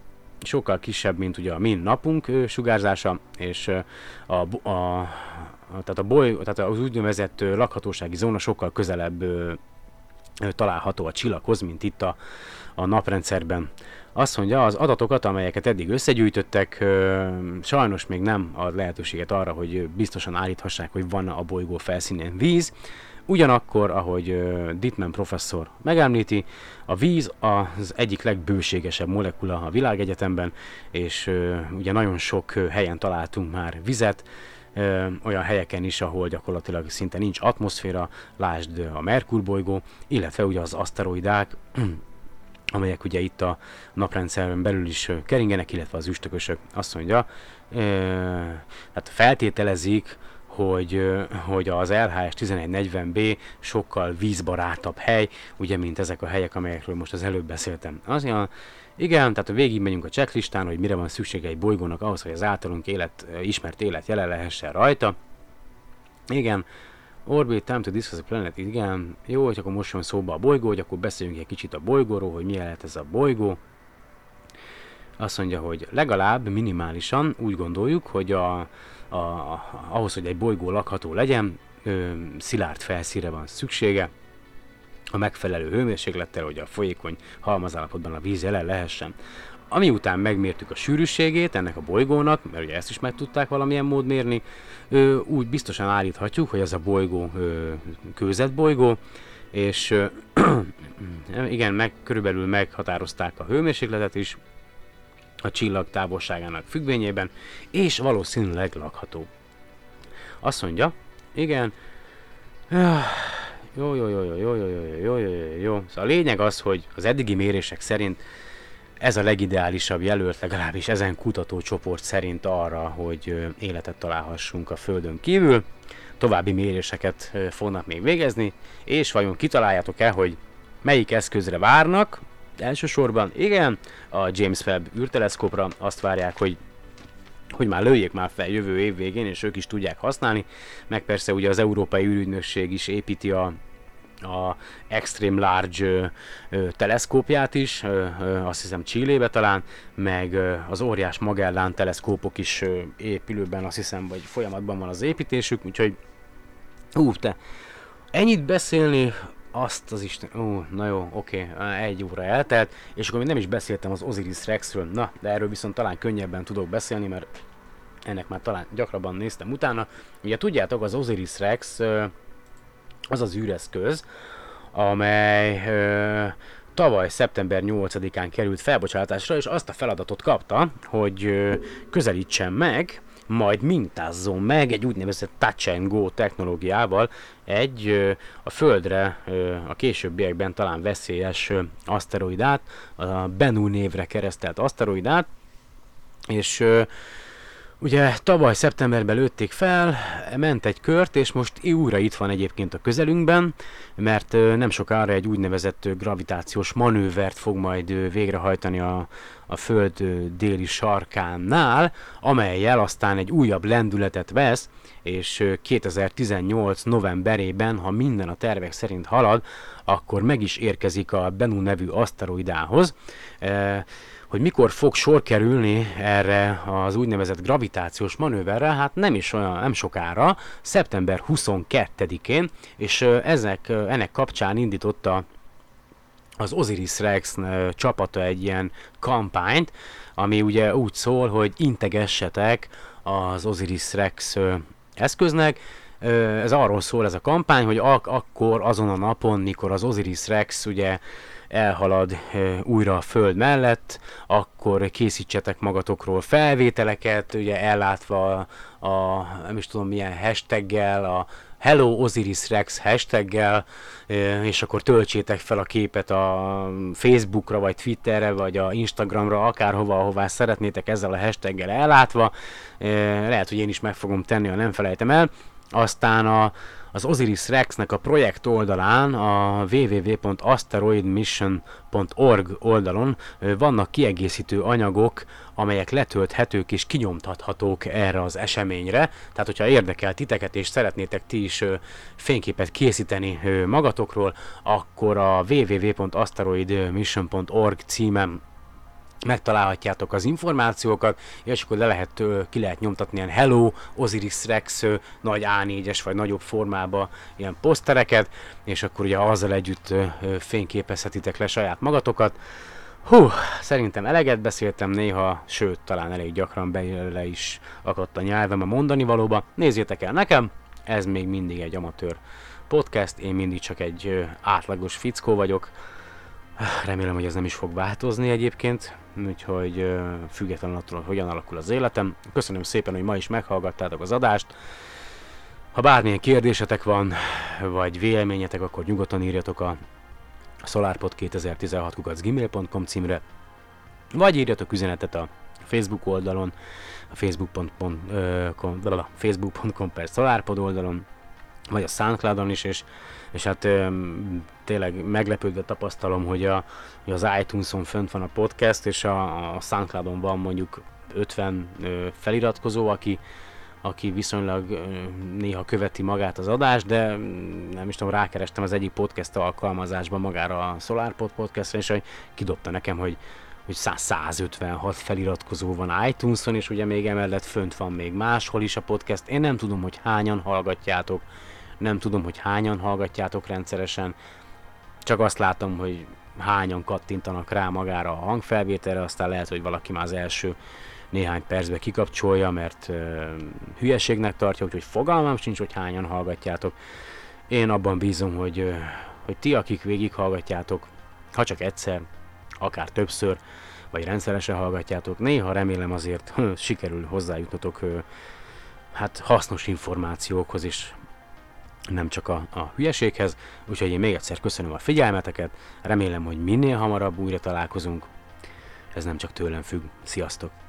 sokkal kisebb, mint ugye a min napunk sugárzása, és a, a, tehát, a boly, tehát az úgynevezett lakhatósági zóna sokkal közelebb található a csillaghoz, mint itt a, a naprendszerben. Azt mondja, az adatokat, amelyeket eddig összegyűjtöttek, sajnos még nem ad lehetőséget arra, hogy biztosan állíthassák, hogy van a bolygó felszínén víz. Ugyanakkor, ahogy ö, Dittman professzor megemlíti, a víz az egyik legbőségesebb molekula a világegyetemben, és ugye nagyon sok helyen találtunk már vizet, olyan helyeken is, ahol gyakorlatilag szinte nincs atmoszféra, lásd a Merkur bolygó, illetve ugye az aszteroidák, amelyek ugye itt a naprendszeren belül is keringenek, illetve az üstökösök. Azt mondja, ö, hát feltételezik, hogy, hogy az LHS 1140B sokkal vízbarátabb hely, ugye, mint ezek a helyek, amelyekről most az előbb beszéltem. Az mondja, igen, tehát végig megyünk a checklistán, hogy mire van szüksége egy bolygónak ahhoz, hogy az általunk élet, ismert élet jelen lehessen rajta. Igen, Orbit, time to discuss a planet, igen. Jó, hogy akkor most jön szóba a bolygó, hogy akkor beszéljünk egy kicsit a bolygóról, hogy milyen lehet ez a bolygó. Azt mondja, hogy legalább minimálisan úgy gondoljuk, hogy a, a, ahhoz, hogy egy bolygó lakható legyen, ö, szilárd felszíre van szüksége, a megfelelő hőmérséklettel, hogy a folyékony halmazállapotban a víz jelen lehessen. Ami után megmértük a sűrűségét ennek a bolygónak, mert ugye ezt is meg tudták valamilyen mód mérni, ö, úgy biztosan állíthatjuk, hogy ez a bolygó ö, kőzetbolygó, és ö, igen, meg, körülbelül meghatározták a hőmérsékletet is, a csillag távolságának függvényében, és valószínűleg lakható. Azt mondja, igen, jó, jó, jó, jó, jó, jó, jó, jó, jó, jó, jó. Szóval a lényeg az, hogy az eddigi mérések szerint ez a legideálisabb jelölt legalábbis ezen kutatócsoport szerint arra, hogy életet találhassunk a Földön kívül. További méréseket fognak még végezni, és vajon kitaláljátok el, hogy melyik eszközre várnak? Elsősorban igen, a James Webb űrteleszkópra azt várják, hogy hogy már lőjék már fel jövő év végén, és ők is tudják használni, meg persze ugye az Európai űrügynökség is építi a, a Extreme Large ö, teleszkópját is, ö, ö, azt hiszem Csillébe talán, meg az óriás Magellán teleszkópok is ö, épülőben, azt hiszem, vagy folyamatban van az építésük, úgyhogy ú, te ennyit beszélni, azt az Isten, ó, na jó, oké, egy óra eltelt, és akkor még nem is beszéltem az Osiris Rexről, na, de erről viszont talán könnyebben tudok beszélni, mert ennek már talán gyakrabban néztem utána. Ugye tudjátok, az Osiris Rex az az űreszköz, amely tavaly szeptember 8-án került felbocsátásra, és azt a feladatot kapta, hogy közelítsen meg, majd mintázzon meg egy úgynevezett touch and go technológiával egy a Földre a későbbiekben talán veszélyes aszteroidát, a Bennu névre keresztelt aszteroidát, és Ugye tavaly szeptemberben lőtték fel, ment egy kört, és most újra itt van egyébként a közelünkben, mert nem sokára egy úgynevezett gravitációs manővert fog majd végrehajtani a, a Föld déli sarkánál, amelyel aztán egy újabb lendületet vesz, és ö, 2018 novemberében, ha minden a tervek szerint halad, akkor meg is érkezik a Bennu nevű aszteroidához. E, hogy mikor fog sor kerülni erre az úgynevezett gravitációs manőverre, hát nem is olyan, nem sokára, szeptember 22-én, és ezek, ennek kapcsán indította az Osiris Rex csapata egy ilyen kampányt, ami ugye úgy szól, hogy integessetek az Osiris Rex eszköznek, ez arról szól ez a kampány, hogy ak- akkor azon a napon, mikor az Osiris Rex ugye elhalad újra a föld mellett, akkor készítsetek magatokról felvételeket, ugye ellátva a, a nem is tudom milyen hashtaggel, a Hello Osiris Rex hashtaggel, és akkor töltsétek fel a képet a Facebookra, vagy Twitterre, vagy a Instagramra, akárhova, ahová szeretnétek ezzel a hashtaggel ellátva. Lehet, hogy én is meg fogom tenni, ha nem felejtem el. Aztán a, az Osiris Rexnek a projekt oldalán, a www.asteroidmission.org oldalon vannak kiegészítő anyagok, amelyek letölthetők és kinyomtathatók erre az eseményre. Tehát, hogyha érdekel titeket és szeretnétek ti is fényképet készíteni magatokról, akkor a www.asteroidmission.org címen megtalálhatjátok az információkat, és akkor le lehet, ki lehet nyomtatni ilyen Hello, Osiris Rex nagy A4-es vagy nagyobb formába ilyen posztereket, és akkor ugye azzal együtt fényképezhetitek le saját magatokat. Hú, szerintem eleget beszéltem néha, sőt, talán elég gyakran bele is akadt a nyelvem a mondani valóba. Nézzétek el nekem, ez még mindig egy amatőr podcast, én mindig csak egy átlagos fickó vagyok. Remélem, hogy ez nem is fog változni egyébként, úgyhogy függetlenül attól, hogy hogyan alakul az életem. Köszönöm szépen, hogy ma is meghallgattátok az adást. Ha bármilyen kérdésetek van, vagy véleményetek, akkor nyugodtan írjatok a solarpod2016 címre, vagy írjatok üzenetet a Facebook oldalon, a facebook.com facebook per solarpod oldalon, vagy a Soundcloudon is, és, és hát tényleg meglepődve tapasztalom, hogy, a, hogy az iTunes-on fönt van a podcast, és a, a Soundcloudon van mondjuk 50 ö, feliratkozó, aki, aki viszonylag néha követi magát az adást, de nem is tudom, rákerestem az egyik podcast alkalmazásban magára a SolarPod podcastra, és hogy kidobta nekem, hogy hogy 156 feliratkozó van iTunes-on, és ugye még emellett fönt van még máshol is a podcast. Én nem tudom, hogy hányan hallgatjátok, nem tudom, hogy hányan hallgatjátok rendszeresen, csak azt látom, hogy hányan kattintanak rá magára a hangfelvételre, aztán lehet, hogy valaki már az első néhány percbe kikapcsolja, mert uh, hülyeségnek tartja, úgyhogy fogalmam sincs, hogy hányan hallgatjátok. Én abban bízom, hogy, uh, hogy ti, akik végighallgatjátok, ha csak egyszer, akár többször, vagy rendszeresen hallgatjátok, néha remélem azért sikerül hozzájutnotok uh, hát hasznos információkhoz is nem csak a, a hülyeséghez, úgyhogy én még egyszer köszönöm a figyelmeteket, remélem, hogy minél hamarabb újra találkozunk, ez nem csak tőlem függ, sziasztok!